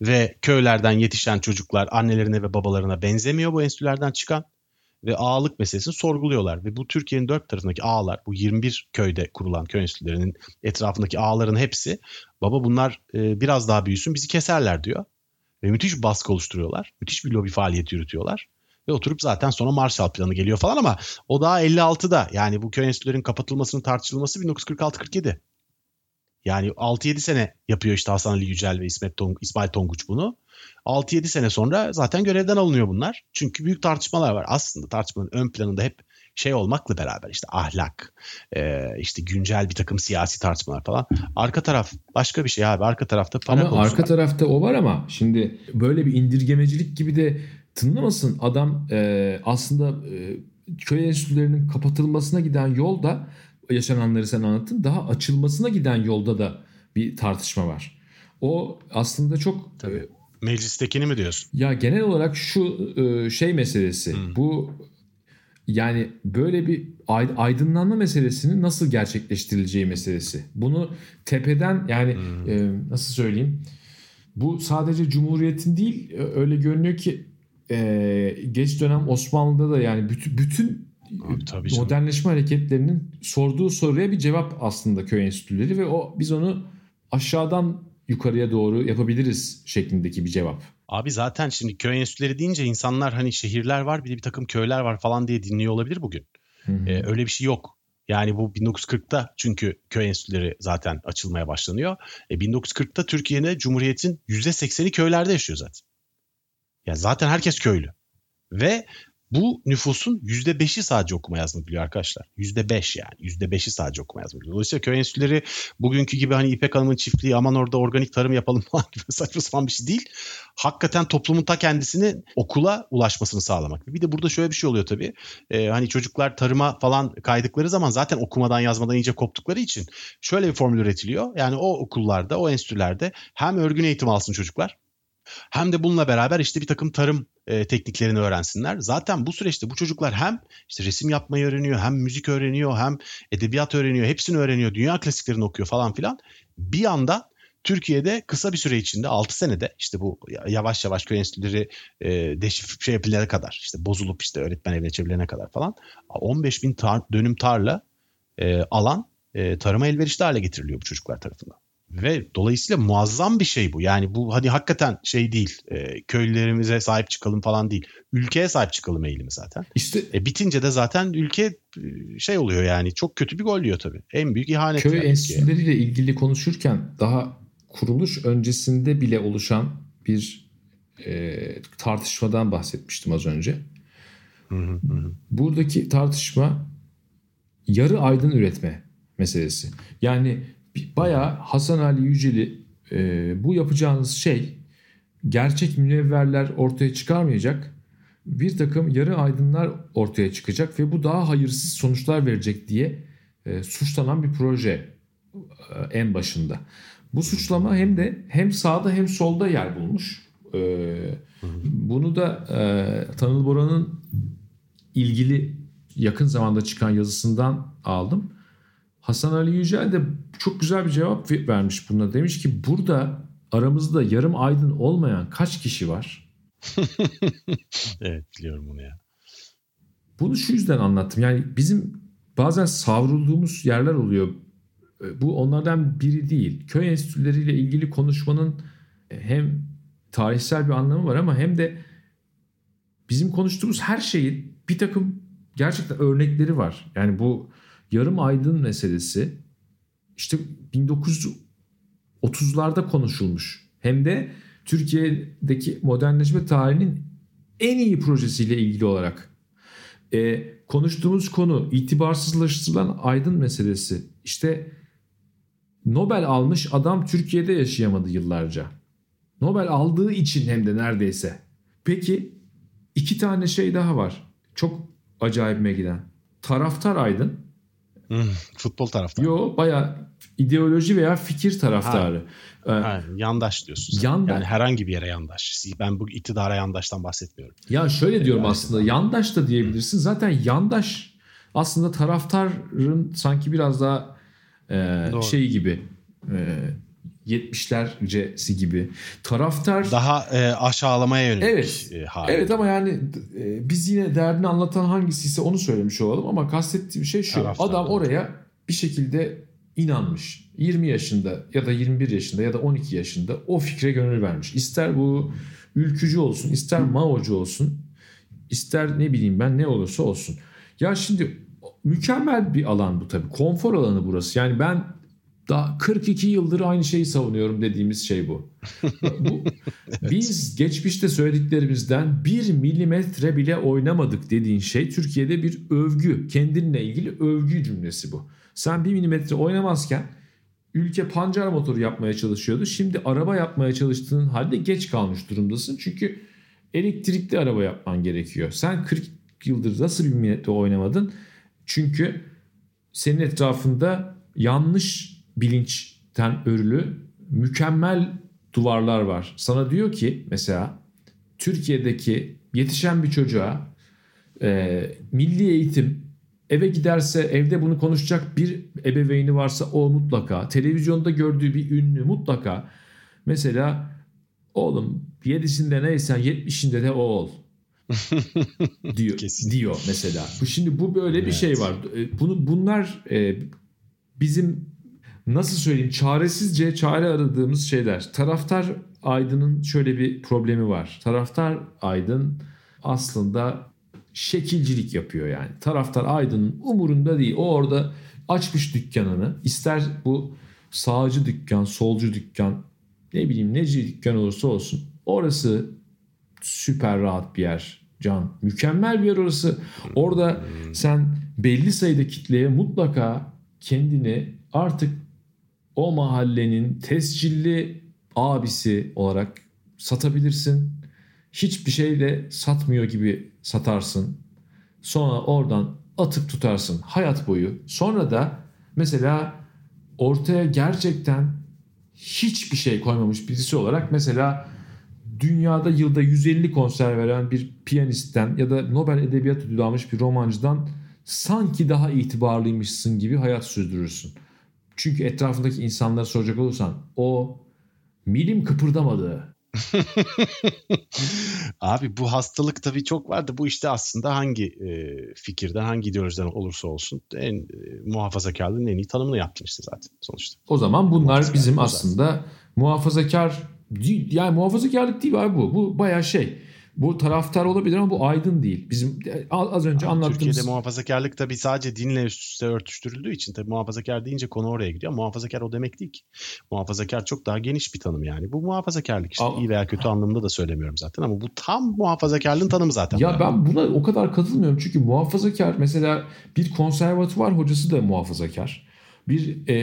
Ve köylerden yetişen çocuklar annelerine ve babalarına benzemiyor bu enstitülerden çıkan. Ve ağalık meselesini sorguluyorlar. Ve bu Türkiye'nin dört tarafındaki ağlar, bu 21 köyde kurulan köy enstitülerinin etrafındaki ağların hepsi baba bunlar e, biraz daha büyüsün bizi keserler diyor. Ve müthiş bir baskı oluşturuyorlar. Müthiş bir lobi faaliyeti yürütüyorlar. Ve oturup zaten sonra Marshall planı geliyor falan ama o daha 56'da. Yani bu köy enstitülerin kapatılmasının tartışılması 1946-47. Yani 6-7 sene yapıyor işte Hasan Ali Yücel ve İsmet Tong İsmail Tonguç bunu. 6-7 sene sonra zaten görevden alınıyor bunlar. Çünkü büyük tartışmalar var. Aslında tartışmanın ön planında hep şey olmakla beraber işte ahlak, e, işte güncel bir takım siyasi tartışmalar falan. Arka taraf başka bir şey abi. Arka tarafta para Ama arka var. tarafta o var ama şimdi böyle bir indirgemecilik gibi de tınlamasın. Adam e, aslında e, köy enstitülerinin kapatılmasına giden yolda yaşananları sen anlattın. Daha açılmasına giden yolda da bir tartışma var. O aslında çok Tabii. e, Meclistekini mi diyorsun? ya genel olarak şu e, şey meselesi. Hmm. Bu yani böyle bir aydınlanma meselesinin nasıl gerçekleştirileceği meselesi. Bunu tepeden yani hmm. e, nasıl söyleyeyim? Bu sadece Cumhuriyet'in değil öyle görünüyor ki e, geç dönem Osmanlı'da da yani bütün, bütün Abi, tabii modernleşme hareketlerinin sorduğu soruya bir cevap aslında köy enstitüleri ve o biz onu aşağıdan yukarıya doğru yapabiliriz şeklindeki bir cevap. Abi zaten şimdi köy enstitüleri deyince insanlar hani şehirler var bir de bir takım köyler var falan diye dinliyor olabilir bugün. Ee, öyle bir şey yok. Yani bu 1940'ta çünkü köy enstitüleri zaten açılmaya başlanıyor. E, 1940'ta Türkiye'nin Cumhuriyet'in %80'i köylerde yaşıyor zaten. Yani zaten herkes köylü. Ve bu nüfusun %5'i sadece okuma yazma biliyor arkadaşlar. %5 yani. %5'i sadece okuma yazma biliyor. Dolayısıyla köy enstitüleri bugünkü gibi hani İpek Hanım'ın çiftliği aman orada organik tarım yapalım *laughs* falan gibi saçma sapan bir şey değil. Hakikaten toplumun ta kendisini okula ulaşmasını sağlamak. Bir de burada şöyle bir şey oluyor tabii. Ee, hani çocuklar tarıma falan kaydıkları zaman zaten okumadan yazmadan iyice koptukları için şöyle bir formül üretiliyor. Yani o okullarda, o enstitülerde hem örgün eğitim alsın çocuklar hem de bununla beraber işte bir takım tarım e, tekniklerini öğrensinler. Zaten bu süreçte bu çocuklar hem işte resim yapmayı öğreniyor, hem müzik öğreniyor, hem edebiyat öğreniyor, hepsini öğreniyor, dünya klasiklerini okuyor falan filan. Bir anda Türkiye'de kısa bir süre içinde 6 senede işte bu yavaş yavaş köy enstitüleri e, deşif şey yapılana kadar işte bozulup işte öğretmen evine çevrilene kadar falan 15 bin tar, dönüm tarla e, alan e, tarıma elverişli hale getiriliyor bu çocuklar tarafından. Ve dolayısıyla muazzam bir şey bu. Yani bu hani hakikaten şey değil. E, köylülerimize sahip çıkalım falan değil. Ülkeye sahip çıkalım eğilimi zaten. İşte e, bitince de zaten ülke e, şey oluyor yani çok kötü bir gol diyor tabii. En büyük ihanet. Köy yani enstitüleriyle ilgili konuşurken daha kuruluş öncesinde bile oluşan bir e, tartışmadan bahsetmiştim az önce. Buradaki tartışma yarı aydın üretme meselesi. Yani bayağı Hasan Ali Yüceli e, bu yapacağınız şey gerçek münevverler ortaya çıkarmayacak. Bir takım yarı aydınlar ortaya çıkacak ve bu daha hayırsız sonuçlar verecek diye e, suçlanan bir proje e, en başında. Bu suçlama hem de hem sağda hem solda yer bulmuş. E, bunu da e, Tanıl Bora'nın ilgili yakın zamanda çıkan yazısından aldım. Hasan Ali Yücel de çok güzel bir cevap vermiş buna. Demiş ki burada aramızda yarım aydın olmayan kaç kişi var? *laughs* evet biliyorum bunu ya. Bunu şu yüzden anlattım. Yani bizim bazen savrulduğumuz yerler oluyor. E, bu onlardan biri değil. Köy enstitüleriyle ilgili konuşmanın e, hem tarihsel bir anlamı var ama hem de bizim konuştuğumuz her şeyin bir takım gerçekten örnekleri var. Yani bu yarım aydın meselesi işte 1930'larda konuşulmuş. Hem de Türkiye'deki modernleşme tarihinin en iyi projesiyle ilgili olarak. E, konuştuğumuz konu itibarsızlaştırılan aydın meselesi. İşte Nobel almış adam Türkiye'de yaşayamadı yıllarca. Nobel aldığı için hem de neredeyse. Peki iki tane şey daha var. Çok acayipme giden. Taraftar aydın Hmm, futbol taraftarı. Yo baya ideoloji veya fikir taraftarı. Ha. Ee, ha, yandaş diyorsun. Yandaş. Yani herhangi bir yere yandaş. Ben bu iktidara yandaştan bahsetmiyorum. Ya şöyle diyorum yani aslında yandaş da diyebilirsin. Zaten yandaş aslında taraftarın sanki biraz daha e, şey gibi e, 70'lercesi gibi. Taraftar daha e, aşağılamaya yönelik evet, e, hali. Evet ama yani e, biz yine derdini anlatan hangisi ise onu söylemiş olalım ama kastettiğim şey şu. Taraftar, adam oraya bir şekilde inanmış. 20 yaşında ya da 21 yaşında ya da 12 yaşında o fikre gönül vermiş. İster bu ülkücü olsun, ister Mao'cu olsun, ister ne bileyim ben ne olursa olsun. Ya şimdi mükemmel bir alan bu tabii. Konfor alanı burası. Yani ben daha 42 yıldır aynı şeyi savunuyorum dediğimiz şey bu. bu *laughs* biz geçmişte söylediklerimizden bir milimetre bile oynamadık dediğin şey Türkiye'de bir övgü. Kendinle ilgili övgü cümlesi bu. Sen bir milimetre oynamazken ülke pancar motoru yapmaya çalışıyordu. Şimdi araba yapmaya çalıştığın halde geç kalmış durumdasın. Çünkü elektrikli araba yapman gerekiyor. Sen 40 yıldır nasıl bir milimetre oynamadın? Çünkü senin etrafında yanlış bilinçten örülü mükemmel duvarlar var. Sana diyor ki mesela Türkiye'deki yetişen bir çocuğa e, milli eğitim eve giderse evde bunu konuşacak bir ebeveyni varsa o mutlaka televizyonda gördüğü bir ünlü mutlaka mesela oğlum 7'sinde neysen 70'inde de o ol *laughs* diyor Kesin. diyor mesela. Bu şimdi bu böyle bir Evet. şey var. E, Bunu bunlar e, bizim nasıl söyleyeyim çaresizce çare aradığımız şeyler. Taraftar Aydın'ın şöyle bir problemi var. Taraftar Aydın aslında şekilcilik yapıyor yani. Taraftar Aydın'ın umurunda değil. O orada açmış dükkanını. İster bu sağcı dükkan, solcu dükkan, ne bileyim neci dükkan olursa olsun. Orası süper rahat bir yer Can. Mükemmel bir yer orası. Orada sen belli sayıda kitleye mutlaka kendini artık o mahallenin tescilli abisi olarak satabilirsin. Hiçbir şeyle satmıyor gibi satarsın. Sonra oradan atıp tutarsın hayat boyu. Sonra da mesela ortaya gerçekten hiçbir şey koymamış birisi olarak mesela dünyada yılda 150 konser veren bir piyanistten ya da Nobel Edebiyat Ödülü almış bir romancıdan sanki daha itibarlıymışsın gibi hayat sürdürürsün. Çünkü etrafındaki insanlara soracak olursan o milim kıpırdamadı. *laughs* Abi bu hastalık tabii çok vardı. Bu işte aslında hangi e, fikirden, hangi ideolojiden olursa olsun en e, muhafazakarlığın en iyi tanımını yaptın işte zaten sonuçta. O zaman bunlar bizim aslında muhafazakar yani muhafazakarlık değil abi bu. Bu bayağı şey. Bu taraftar olabilir ama bu aydın değil. Bizim az önce Ama anlattığımız Türkiye'de muhafazakarlık tabii sadece dinle üst üste örtüştürüldüğü için tabii muhafazakar deyince konu oraya gidiyor. Muhafazakar o demek değil ki. Muhafazakar çok daha geniş bir tanım yani. Bu muhafazakarlık işte. Ama- iyi veya kötü anlamında da söylemiyorum zaten ama bu tam muhafazakarlığın tanımı zaten. Ya ben buna o kadar katılmıyorum çünkü muhafazakar mesela bir konservatuvar hocası da muhafazakar. Bir e,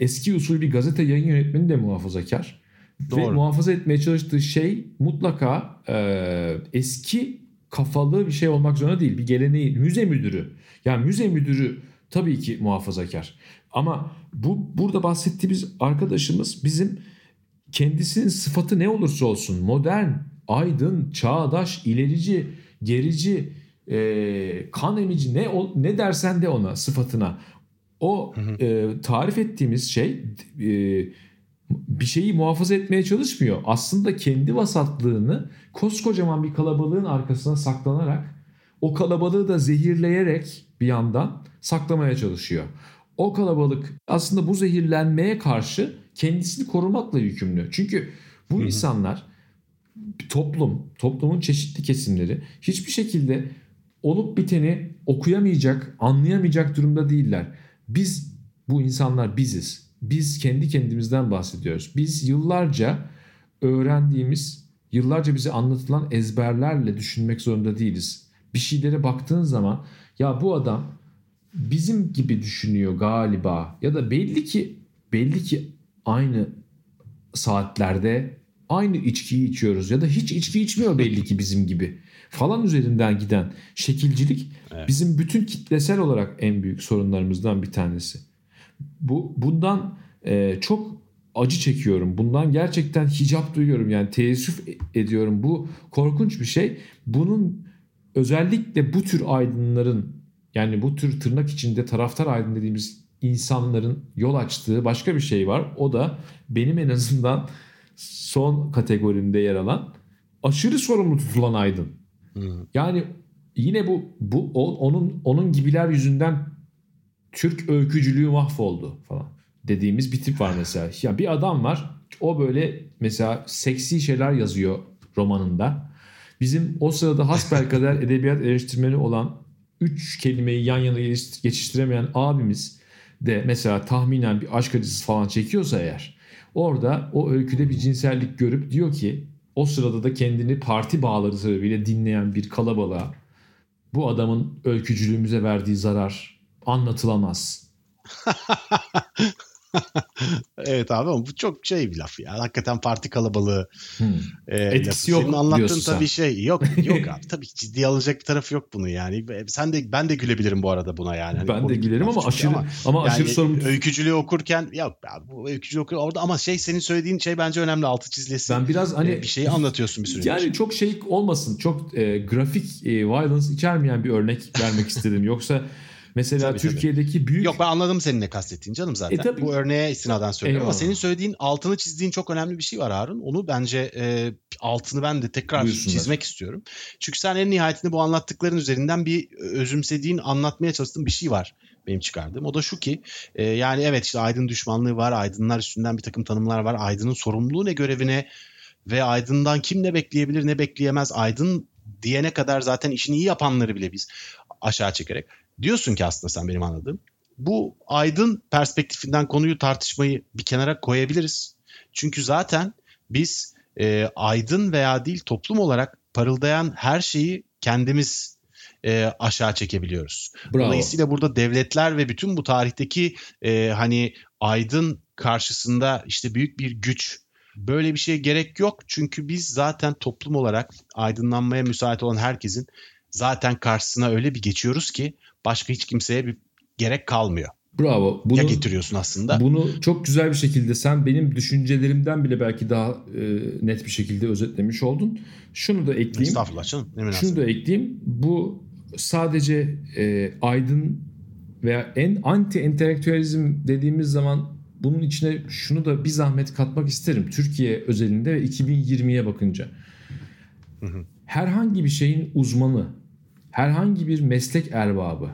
eski usul bir gazete yayın yönetmeni de muhafazakar. Ve Doğru. muhafaza etmeye çalıştığı şey mutlaka e, eski kafalı bir şey olmak zorunda değil. Bir geleneği müze müdürü. Yani müze müdürü tabii ki muhafazakar. Ama bu burada bahsettiğimiz arkadaşımız bizim kendisinin sıfatı ne olursa olsun modern, aydın, çağdaş, ilerici, gerici, e, kan emici ne ne dersen de ona sıfatına o e, tarif ettiğimiz şey e, bir şeyi muhafaza etmeye çalışmıyor. Aslında kendi vasatlığını koskocaman bir kalabalığın arkasına saklanarak o kalabalığı da zehirleyerek bir yandan saklamaya çalışıyor. O kalabalık aslında bu zehirlenmeye karşı kendisini korumakla yükümlü. Çünkü bu insanlar toplum, toplumun çeşitli kesimleri hiçbir şekilde olup biteni okuyamayacak, anlayamayacak durumda değiller. Biz bu insanlar biziz. Biz kendi kendimizden bahsediyoruz. Biz yıllarca öğrendiğimiz, yıllarca bize anlatılan ezberlerle düşünmek zorunda değiliz. Bir şeylere baktığın zaman ya bu adam bizim gibi düşünüyor galiba ya da belli ki belli ki aynı saatlerde aynı içkiyi içiyoruz ya da hiç içki içmiyor belli ki bizim gibi falan üzerinden giden şekilcilik Evet. bizim bütün kitlesel olarak en büyük sorunlarımızdan bir tanesi. Bu bundan e, çok acı çekiyorum. Bundan gerçekten hicap duyuyorum. Yani teessüf ediyorum. Bu korkunç bir şey. Bunun özellikle bu tür aydınların yani bu tür tırnak içinde taraftar aydın dediğimiz insanların yol açtığı başka bir şey var. O da benim en azından son kategorimde yer alan aşırı sorumlu tutulan aydın. Hı. Yani yine bu bu onun onun gibiler yüzünden Türk öykücülüğü mahvoldu falan dediğimiz bir tip var mesela. Ya bir adam var. O böyle mesela seksi şeyler yazıyor romanında. Bizim o sırada hasbelkader *laughs* edebiyat eleştirmeni olan üç kelimeyi yan yana geçiş- geçiştiremeyen abimiz de mesela tahminen bir aşk acısı falan çekiyorsa eğer orada o öyküde bir cinsellik görüp diyor ki o sırada da kendini parti bağları sebebiyle dinleyen bir kalabalığa bu adamın öykücülüğümüze verdiği zarar anlatılamaz. *laughs* evet abi ama bu çok şey bir laf ya. Hakikaten parti kalabalığı. Hmm. E, Etkisi lafı. yok Senin anlattığın tabii sen. şey yok yok *laughs* abi tabii ciddiye alınacak bir tarafı yok bunun yani. Sen de ben de gülebilirim bu arada buna yani. Hani Ben de gülerim ama aşırı ama, aşırı yani sorumlu. öykücülüğü okurken yok abi bu öykücülüğü okur orada ama şey senin söylediğin şey bence önemli altı çizilesi. Ben biraz hani E, bir şeyi anlatıyorsun bir süre. Yani çok şey olmasın. Çok e, grafik e, violence içermeyen bir örnek vermek istedim. *laughs* Yoksa mesela Tabii, tabii. Türkiye'deki büyük Yok ben anladım senin ne kastettiğini canım zaten. E, tabii. Bu örneğe istinaden söylüyorum ama Eyvallah. senin söylediğin altını çizdiğin çok önemli bir şey var Harun. Onu bence e, altını ben de tekrar Buyursunlar. çizmek istiyorum. Çünkü sen en nihayetinde bu anlattıkların üzerinden bir özümsediğin, anlatmaya çalıştığın bir şey var benim çıkardığım. O da şu ki e, yani evet işte aydın düşmanlığı var, aydınlar üstünden bir takım tanımlar var. Aydının sorumluluğu ne görevine ve aydından kim ne bekleyebilir ne bekleyemez. Aydın diyene kadar zaten işini iyi yapanları bile biz aşağı çekerek. Diyorsun ki aslında sen benim anladığım. Bu aydın perspektifinden konuyu tartışmayı bir kenara koyabiliriz. Çünkü zaten biz e, aydın veya değil toplum olarak parıldayan her şeyi kendimiz e, aşağı çekebiliyoruz. bravo. Dolayısıyla burada devletler ve bütün bu tarihteki e, hani aydın karşısında işte büyük bir güç böyle bir şeye gerek yok. Çünkü biz zaten toplum olarak aydınlanmaya müsait olan herkesin zaten karşısına öyle bir geçiyoruz ki başka hiç kimseye bir gerek kalmıyor. Bravo. Bunu, Ya getiriyorsun aslında. Bunu çok güzel bir şekilde sen benim düşüncelerimden bile belki daha e, net bir şekilde özetlemiş oldun. Şunu da ekleyeyim. Estağfurullah canım. Ne münasebet. Şunu da ekleyeyim. Bu sadece e, aydın veya en anti entelektüelizm dediğimiz zaman bunun içine şunu da bir zahmet katmak isterim. Türkiye özelinde ve 2020'ye bakınca. Hı hı. Herhangi bir şeyin uzmanı, herhangi bir meslek erbabı.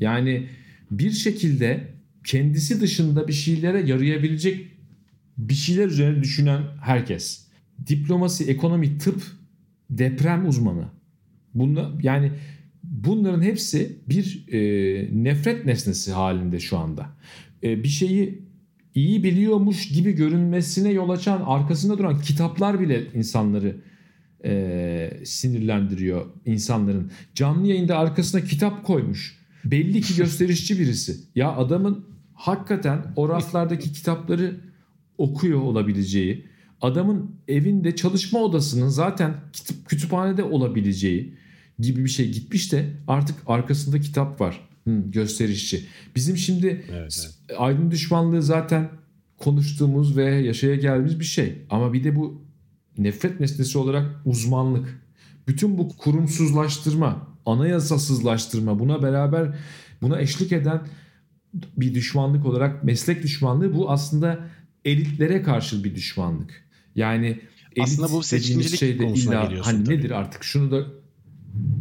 Yani bir şekilde kendisi dışında bir şeylere yarayabilecek bir şeyler üzerine düşünen herkes. Diplomasi, ekonomi, tıp, deprem uzmanı. Bunlar, yani bunların hepsi bir e, nefret nesnesi halinde şu anda. E, bir şeyi iyi biliyormuş gibi görünmesine yol açan arkasında duran kitaplar bile insanları e, sinirlendiriyor insanların. Canlı yayında arkasına kitap koymuş. Belli ki *laughs* gösterişçi birisi. Ya adamın hakikaten o raflardaki kitapları okuyor olabileceği, adamın evinde çalışma odasının zaten kütüphanede olabileceği gibi bir şey gitmiş de artık arkasında kitap var. Hı, gösterişçi. Bizim şimdi Evet, evet. aydın düşmanlığı zaten konuştuğumuz ve yaşaya geldiğimiz bir şey. Ama bir de bu nefret nesnesi olarak uzmanlık. Bütün bu kurumsuzlaştırma, anayasasızlaştırma buna beraber buna eşlik eden bir düşmanlık olarak meslek düşmanlığı bu aslında elitlere karşı bir düşmanlık. Yani elit Aslında bu seçkincilik şeyde illa hani tabii. nedir artık şunu da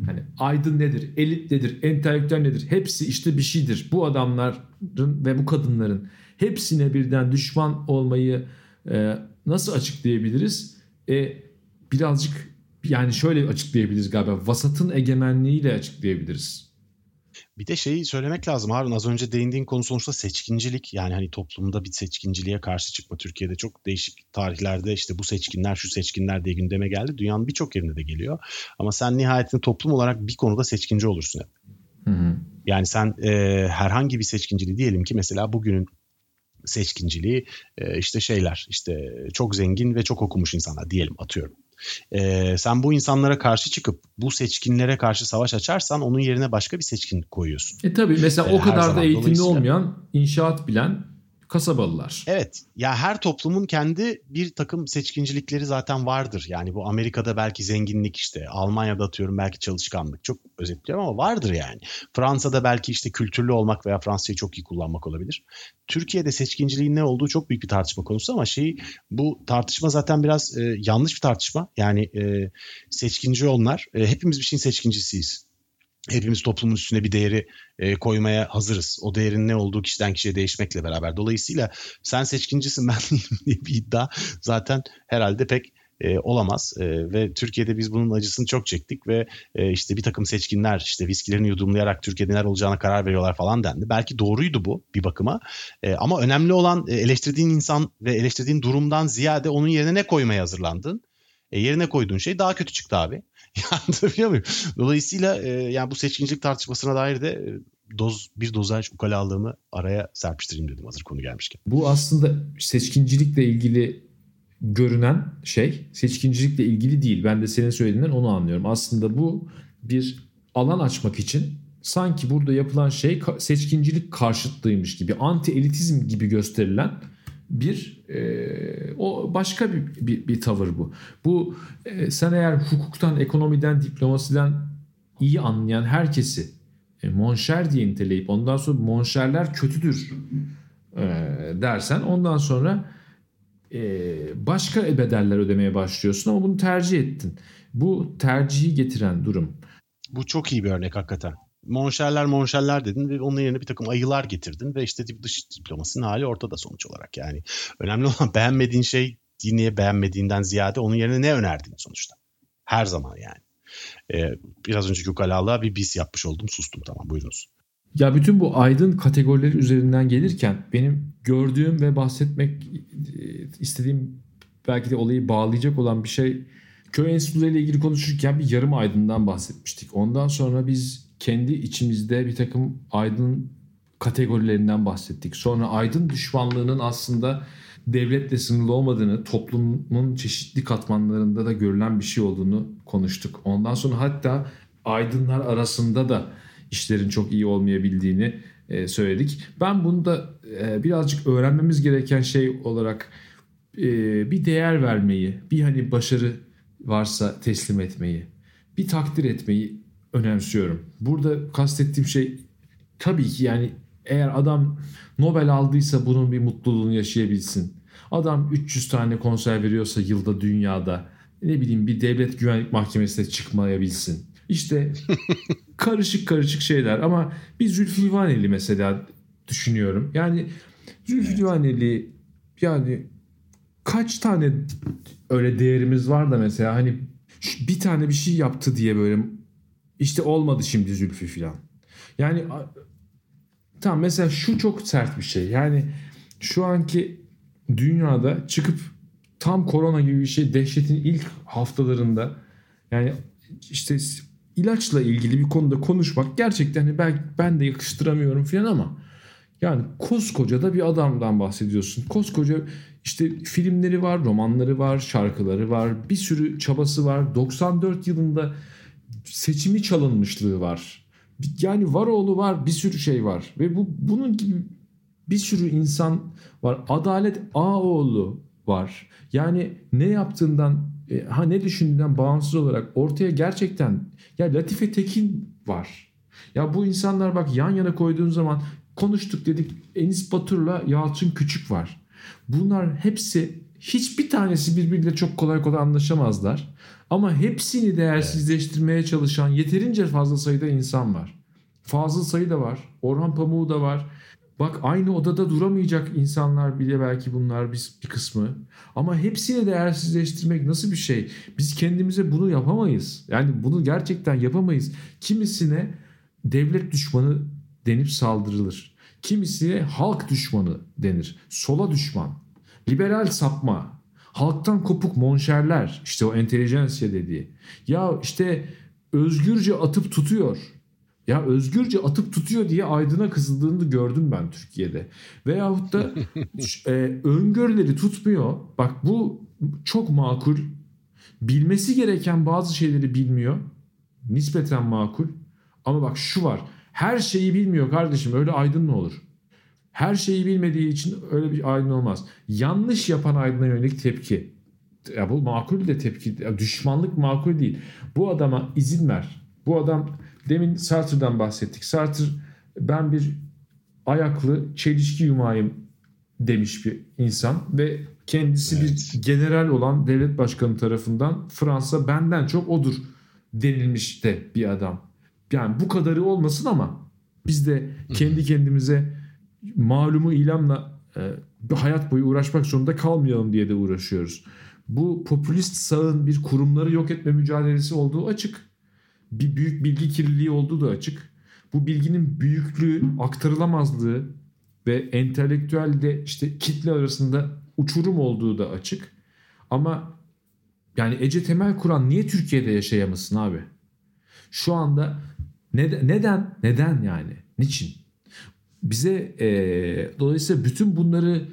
hani aydın nedir, elit nedir, entelektüel nedir? Hepsi işte bir şeydir. Bu adamların ve bu kadınların hepsine birden düşman olmayı e, nasıl açıklayabiliriz? E, birazcık yani şöyle açıklayabiliriz galiba. Vasatın egemenliğiyle açıklayabiliriz. Bir de şeyi söylemek lazım Harun az önce değindiğin konu sonuçta seçkincilik yani hani toplumda bir seçkinciliğe karşı çıkma Türkiye'de çok değişik tarihlerde işte bu seçkinler şu seçkinler diye gündeme geldi. Dünyanın birçok yerinde de geliyor ama sen nihayetinde toplum olarak bir konuda seçkinci olursun hep. Hı hı. Yani sen e, herhangi bir seçkinciliği diyelim ki mesela bugünün seçkinciliği e, işte şeyler işte çok zengin ve çok okumuş insanlar diyelim atıyorum. E, sen bu insanlara karşı çıkıp bu seçkinlere karşı savaş açarsan onun yerine başka bir seçkin koyuyorsun. E tabii mesela E, o kadar da eğitimli Dolayısıyla- olmayan inşaat bilen kasabalılar. Evet ya her toplumun kendi bir takım seçkincilikleri zaten vardır. Yani bu Amerika'da belki zenginlik işte Almanya'da atıyorum belki çalışkanlık çok özetliyorum ama vardır yani. Fransa'da belki işte kültürlü olmak veya Fransızcayı çok iyi kullanmak olabilir. Türkiye'de seçkinciliğin ne olduğu çok büyük bir tartışma konusu ama şey bu tartışma zaten biraz e, yanlış bir tartışma. Yani e, seçkinci onlar e, hepimiz bir şeyin seçkincisiyiz. Hepimiz toplumun üstüne bir değeri e, koymaya hazırız. O değerin ne olduğu kişiden kişiye değişmekle beraber. Dolayısıyla sen seçkincisin *laughs* ben diye bir iddia zaten herhalde pek e, olamaz. E, ve Türkiye'de biz bunun acısını çok çektik ve e, işte bir takım seçkinler işte viskilerini yudumlayarak Türkiye'de neler olacağına karar veriyorlar falan dendi. Belki doğruydu bu bir bakıma. E, ama önemli olan e, eleştirdiğin insan ve eleştirdiğin durumdan ziyade onun yerine ne koymaya hazırlandın? E, yerine koyduğun şey daha kötü çıktı abi. *laughs* Anlatabiliyor muyum? Dolayısıyla e, yani bu seçkincilik tartışmasına dair de e, doz bir dozaj ukalalığımı araya serpiştireyim dedim hazır konu gelmişken. Bu aslında seçkincilikle ilgili görünen şey seçkincilikle ilgili değil. Ben de senin söylediğinden onu anlıyorum. Aslında bu bir alan açmak için sanki burada yapılan şey seçkincilik karşıtlığıymış gibi, anti elitizm gibi gösterilen bir e, o başka bir, bir, bir tavır bu. Bu e, sen eğer hukuktan, ekonomiden, diplomasiden iyi anlayan herkesi e, monşer diye niteleyip ondan sonra monşerler kötüdür e, dersen ondan sonra e, başka bedeller ödemeye başlıyorsun ama bunu tercih ettin. Bu tercihi getiren durum. Bu çok iyi bir örnek hakikaten. Monşerler monşerler dedin ve onun yerine bir takım ayılar getirdin ve işte dış diplomasının hali ortada sonuç olarak yani. Önemli olan *laughs* beğenmediğin şey niye beğenmediğinden ziyade onun yerine ne önerdin sonuçta. Her zaman yani. Ee, biraz önceki ukalalığa bir bis yapmış oldum sustum tamam buyurunuz. Ya bütün bu aydın kategorileri üzerinden gelirken benim gördüğüm ve bahsetmek e, istediğim belki de olayı bağlayacak olan bir şey köy enstitüleriyle ilgili konuşurken bir yarım aydından bahsetmiştik. Ondan sonra biz kendi içimizde bir takım aydın kategorilerinden bahsettik. Sonra aydın düşmanlığının aslında devletle sınırlı olmadığını, toplumun çeşitli katmanlarında da görülen bir şey olduğunu konuştuk. Ondan sonra hatta aydınlar arasında da işlerin çok iyi olmayabildiğini e, söyledik. Ben bunu da e, birazcık öğrenmemiz gereken şey olarak e, bir değer vermeyi, bir hani başarı varsa teslim etmeyi, bir takdir etmeyi önemsiyorum. Burada kastettiğim şey tabii ki yani eğer adam Nobel aldıysa bunun bir mutluluğunu yaşayabilsin. Adam 300 tane konser veriyorsa yılda dünyada ne bileyim bir devlet güvenlik mahkemesine çıkmayabilsin. İşte *laughs* karışık karışık şeyler ama bir Zülfü Livaneli mesela düşünüyorum. Yani Zülfü evet. Livaneli yani kaç tane öyle değerimiz var da mesela hani bir tane bir şey yaptı diye böyle işte olmadı şimdi Zülfü filan. Yani tamam mesela şu çok sert bir şey. Yani şu anki dünyada çıkıp tam korona gibi bir şey dehşetin ilk haftalarında yani işte ilaçla ilgili bir konuda konuşmak gerçekten hani ben, ben de yakıştıramıyorum falan ama yani koskoca da bir adamdan bahsediyorsun. Koskoca işte filmleri var, romanları var, şarkıları var, bir sürü çabası var. 94 yılında seçimi çalınmışlığı var. Yani Varoğlu var, bir sürü şey var ve bu bunun gibi bir sürü insan var. Adalet Ağoğlu var. Yani ne yaptığından e, ha ne düşündüğünden bağımsız olarak ortaya gerçekten ya Latife Tekin var. Ya bu insanlar bak yan yana koyduğun zaman konuştuk dedik Enis Batur'la Yalçın Küçük var. Bunlar hepsi hiçbir tanesi birbiriyle çok kolay kolay anlaşamazlar. Ama hepsini değersizleştirmeye çalışan yeterince fazla sayıda insan var. Fazıl Sayı da var. Orhan Pamuk da var. Bak aynı odada duramayacak insanlar bile belki bunlar biz bir kısmı. Ama hepsini değersizleştirmek nasıl bir şey? Biz kendimize bunu yapamayız. Yani bunu gerçekten yapamayız. Kimisine devlet düşmanı denip saldırılır. Kimisine halk düşmanı denir. Sola düşman. Liberal sapma. Halktan kopuk monşerler. İşte o entelijensiya dediği. Ya işte özgürce atıp tutuyor ya özgürce atıp tutuyor diye aydına kızıldığını gördüm ben Türkiye'de. Veyahut da *laughs* e, öngörüleri tutmuyor. Bak bu çok makul. Bilmesi gereken bazı şeyleri bilmiyor. Nispeten makul. Ama bak şu var. Her şeyi bilmiyor kardeşim. Öyle aydın mı olur? Her şeyi bilmediği için öyle bir aydın olmaz. Yanlış yapan aydına yönelik tepki. Ya bu makul de tepki. Ya düşmanlık makul değil. Bu adama izin ver. Bu adam Demin Sartre'dan bahsettik. Sartre ben bir ayaklı çelişki yumağıyım demiş bir insan ve kendisi evet. bir general olan devlet başkanı tarafından Fransa benden çok odur denilmiş de bir adam. Yani bu kadarı olmasın ama biz de kendi kendimize malumu ilamla e, hayat boyu uğraşmak zorunda kalmayalım diye de uğraşıyoruz. Bu popülist sağın bir kurumları yok etme mücadelesi olduğu açık bir büyük bilgi kirliliği olduğu da açık. Bu bilginin büyüklüğü, aktarılamazlığı ve entelektüelde işte kitle arasında uçurum olduğu da açık. Ama yani Ece Temel Kur'an niye Türkiye'de yaşayamasın abi? Şu anda neden neden neden yani? Niçin? Bize e, dolayısıyla bütün bunları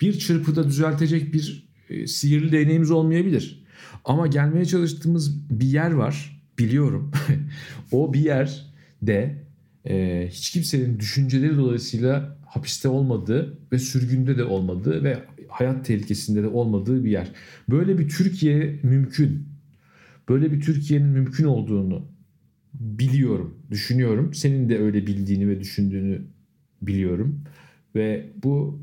bir çırpıda düzeltecek bir e, sihirli değneğimiz olmayabilir. Ama gelmeye çalıştığımız bir yer var biliyorum. *laughs* o bir yer de e, hiç kimsenin düşünceleri dolayısıyla hapiste olmadığı ve sürgünde de olmadığı ve hayat tehlikesinde de olmadığı bir yer. Böyle bir Türkiye mümkün. Böyle bir Türkiye'nin mümkün olduğunu biliyorum, düşünüyorum. Senin de öyle bildiğini ve düşündüğünü biliyorum. Ve bu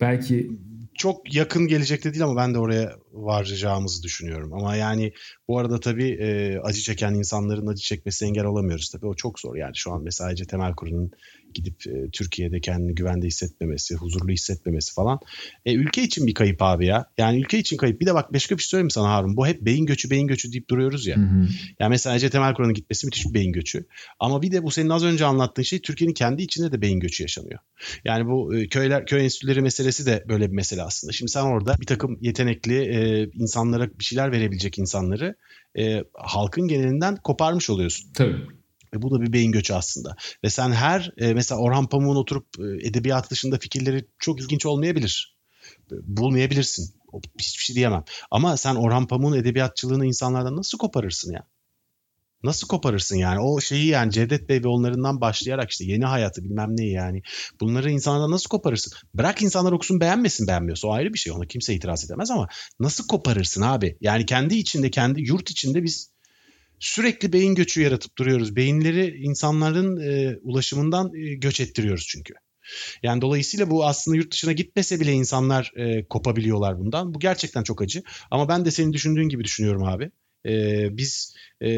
belki çok yakın gelecekte değil ama ben de oraya varacağımızı düşünüyorum. Ama yani bu arada tabii e, acı çeken insanların acı çekmesi engel olamıyoruz tabii. O çok zor yani şu an mesela Ece Temel Kur'un gidip e, Türkiye'de kendini güvende hissetmemesi, huzurlu hissetmemesi falan. E, ülke için bir kayıp abi ya. Yani ülke için kayıp. Bir de bak başka bir şey söyleyeyim sana Harun? Bu hep beyin göçü, beyin göçü deyip duruyoruz ya. Hı hı. Yani mesela Ece Temel Kur'un gitmesi müthiş bir beyin göçü. Ama bir de bu senin az önce anlattığın şey Türkiye'nin kendi içinde de beyin göçü yaşanıyor. Yani bu e, köyler, köy enstitüleri meselesi de böyle bir mesele aslında. Şimdi sen orada bir takım yetenekli e, insanlara bir şeyler verebilecek insanları e, halkın genelinden koparmış oluyorsun. Tabii. Ve bu da bir beyin göçü aslında. Ve sen her e, mesela Orhan Pamuk'un oturup e, edebiyat dışında fikirleri çok ilginç olmayabilir. E, bulmayabilirsin. Hiçbir şey diyemem. Ama sen Orhan Pamuk'un edebiyatçılığını insanlardan nasıl koparırsın ya? Nasıl koparırsın yani? O şeyi yani Cevdet Bey ve onlarından başlayarak işte yeni hayatı bilmem neyi yani. Bunları insanlardan nasıl koparırsın? Bırak insanlar okusun beğenmesin beğenmiyorsa o ayrı bir şey. Ona kimse itiraz edemez ama nasıl koparırsın abi? Yani kendi içinde kendi yurt içinde biz sürekli beyin göçü yaratıp duruyoruz. Beyinleri insanların e, ulaşımından e, göç ettiriyoruz çünkü. Yani dolayısıyla bu aslında yurt dışına gitmese bile insanlar e, kopabiliyorlar bundan. Bu gerçekten çok acı. Ama ben de senin düşündüğün gibi düşünüyorum abi. E, biz e,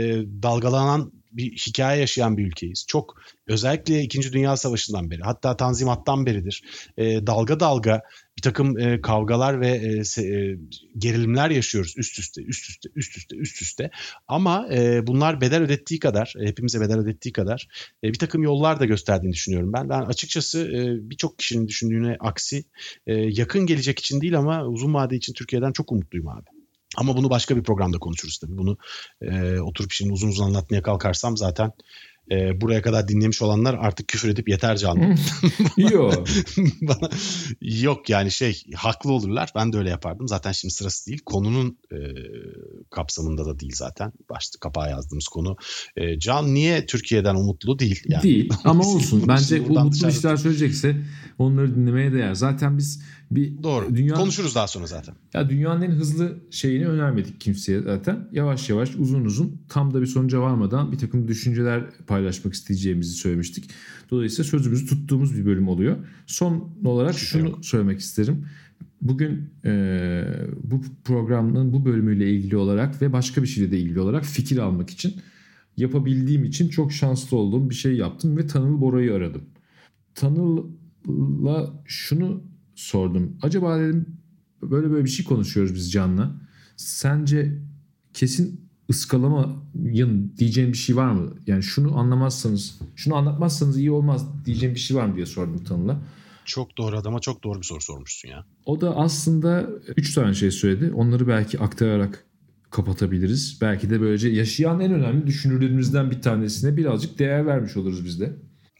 dalgalanan bir hikaye yaşayan bir ülkeyiz. Çok özellikle 2. Dünya Savaşı'ndan beri hatta Tanzimat'tan beridir e, dalga dalga bir takım e, kavgalar ve e, se, e, gerilimler yaşıyoruz üst üste üst üste üst üste üst üste ama e, bunlar bedel ödettiği kadar hepimize bedel ödettiği kadar e, bir takım yollar da gösterdiğini düşünüyorum ben. Ben açıkçası e, birçok kişinin düşündüğüne aksi e, yakın gelecek için değil ama uzun vade için Türkiye'den çok umutluyum abi. Ama bunu başka bir programda konuşuruz tabii. Bunu e, oturup şimdi uzun uzun anlatmaya kalkarsam zaten e, buraya kadar dinlemiş olanlar artık küfür edip yeter canlı. *laughs* yok. Bana, yok yani şey haklı olurlar. Ben de öyle yapardım. Zaten şimdi sırası değil. Konunun e, kapsamında da değil zaten. Başta kapağa yazdığımız konu. E, Can niye Türkiye'den umutlu değil? Yani. Değil ama *laughs* olsun. Bence umutlu işler söyleyecekse onları dinlemeye değer. Zaten biz bir Doğru. Dünya... Konuşuruz daha sonra zaten. Ya dünyanın en hızlı şeyini önermedik kimseye zaten. Yavaş yavaş uzun uzun tam da bir sonuca varmadan bir takım düşünceler paylaşmak isteyeceğimizi söylemiştik. Dolayısıyla sözümüzü tuttuğumuz bir bölüm oluyor. Son olarak Hiçbir şunu yok. söylemek isterim. Bugün e, bu programın bu bölümüyle ilgili olarak ve başka bir şeyle de ilgili olarak fikir almak için yapabildiğim için çok şanslı olduğum bir şey yaptım ve Tanıl Bora'yı aradım. Tanıl'la şunu sordum. Acaba dedim böyle böyle bir şey konuşuyoruz biz Can'la. Sence kesin ıskalamayın diyeceğim bir şey var mı? Yani şunu anlamazsanız, şunu anlatmazsanız iyi olmaz diyeceğim bir şey var mı diye sordum Tanıl'a. Çok doğru adama çok doğru bir soru sormuşsun ya. O da aslında üç tane şey söyledi. Onları belki aktararak kapatabiliriz. Belki de böylece yaşayan en önemli düşünürlerimizden bir tanesine birazcık değer vermiş oluruz biz de.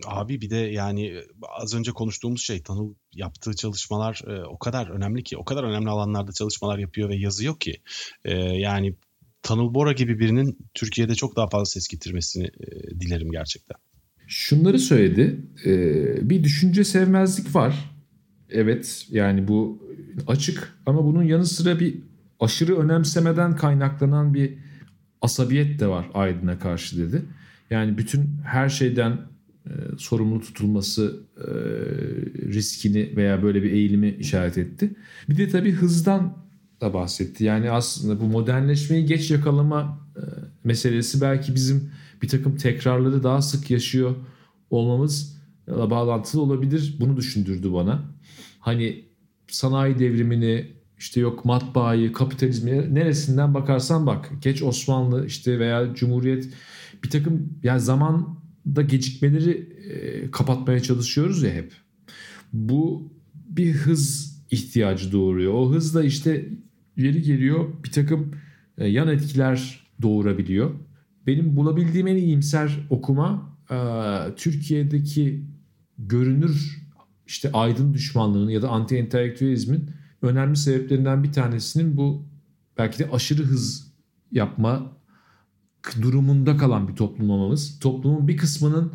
Abi bir de yani e, az önce konuştuğumuz şey Tanıl yaptığı çalışmalar e, o kadar önemli ki o kadar önemli alanlarda çalışmalar yapıyor ve yazıyor ki e, yani Tanıl Bora gibi birinin Türkiye'de çok daha fazla ses getirmesini e, dilerim gerçekten. Şunları söyledi e, bir düşünce sevmezlik var evet yani bu açık ama bunun yanı sıra bir aşırı önemsemeden kaynaklanan bir asabiyet de var Aydın'a karşı dedi. Yani bütün her şeyden e, sorumlu tutulması e, riskini veya böyle bir eğilimi işaret etti. Bir de tabii hızdan da bahsetti. Yani aslında bu modernleşmeyi geç yakalama e, meselesi belki bizim bir takım tekrarları daha sık yaşıyor olmamızla bağlantılı olabilir. Bunu düşündürdü bana. Hani sanayi devrimini işte yok matbaayı, kapitalizmi neresinden bakarsan bak. Geç Osmanlı işte veya Cumhuriyet bir takım yani zaman da gecikmeleri e, kapatmaya çalışıyoruz ya hep. Bu bir hız ihtiyacı doğuruyor. O hız da işte yeri geliyor bir takım e, yan etkiler doğurabiliyor. Benim bulabildiğim en iyimser okuma e, Türkiye'deki görünür işte aydın düşmanlığının ya da anti entelektüelizmin önemli sebeplerinden bir tanesinin bu belki de aşırı hız yapma durumunda kalan bir toplum olmamız. Toplumun bir kısmının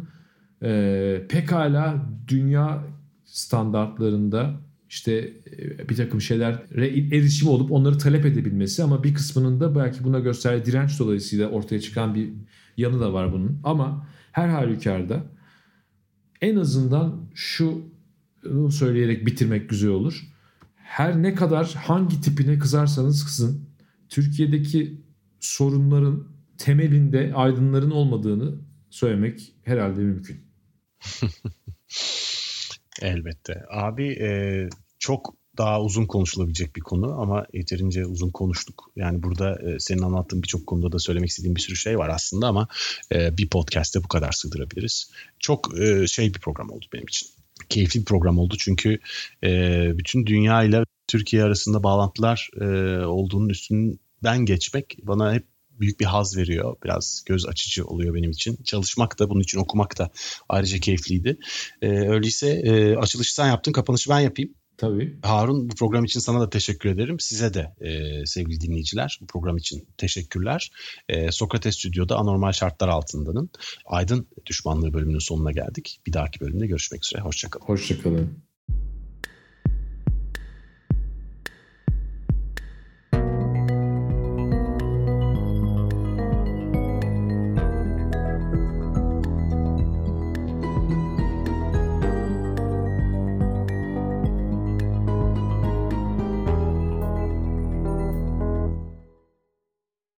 e, pekala dünya standartlarında işte e, bir takım şeylere erişim olup onları talep edebilmesi ama bir kısmının da belki buna gösterdiği direnç dolayısıyla ortaya çıkan bir yanı da var bunun. Ama her halükarda en azından şu söyleyerek bitirmek güzel olur. Her ne kadar hangi tipine kızarsanız kızın Türkiye'deki sorunların temelinde aydınların olmadığını söylemek herhalde mümkün. *laughs* Elbette. Abi e, çok daha uzun konuşulabilecek bir konu ama yeterince uzun konuştuk. Yani burada e, senin anlattığın birçok konuda da söylemek istediğim bir sürü şey var aslında ama e, bir podcast'te bu kadar sığdırabiliriz. Çok e, şey bir program oldu benim için. Keyifli bir program oldu çünkü e, bütün dünya ile Türkiye arasında bağlantılar e, olduğunun üstünden geçmek bana hep büyük bir haz veriyor. Biraz göz açıcı oluyor benim için. Çalışmak da bunun için okumak da ayrıca keyifliydi. E, öyleyse e, açılışı sen yaptın, kapanışı ben yapayım. Tabii. Harun bu program için sana da teşekkür ederim. Size de e, sevgili dinleyiciler bu program için teşekkürler. E, Sokrates Stüdyo'da anormal şartlar altındanın Aydın Düşmanlığı bölümünün sonuna geldik. Bir dahaki bölümde görüşmek üzere. Hoşçakalın. Hoşçakalın.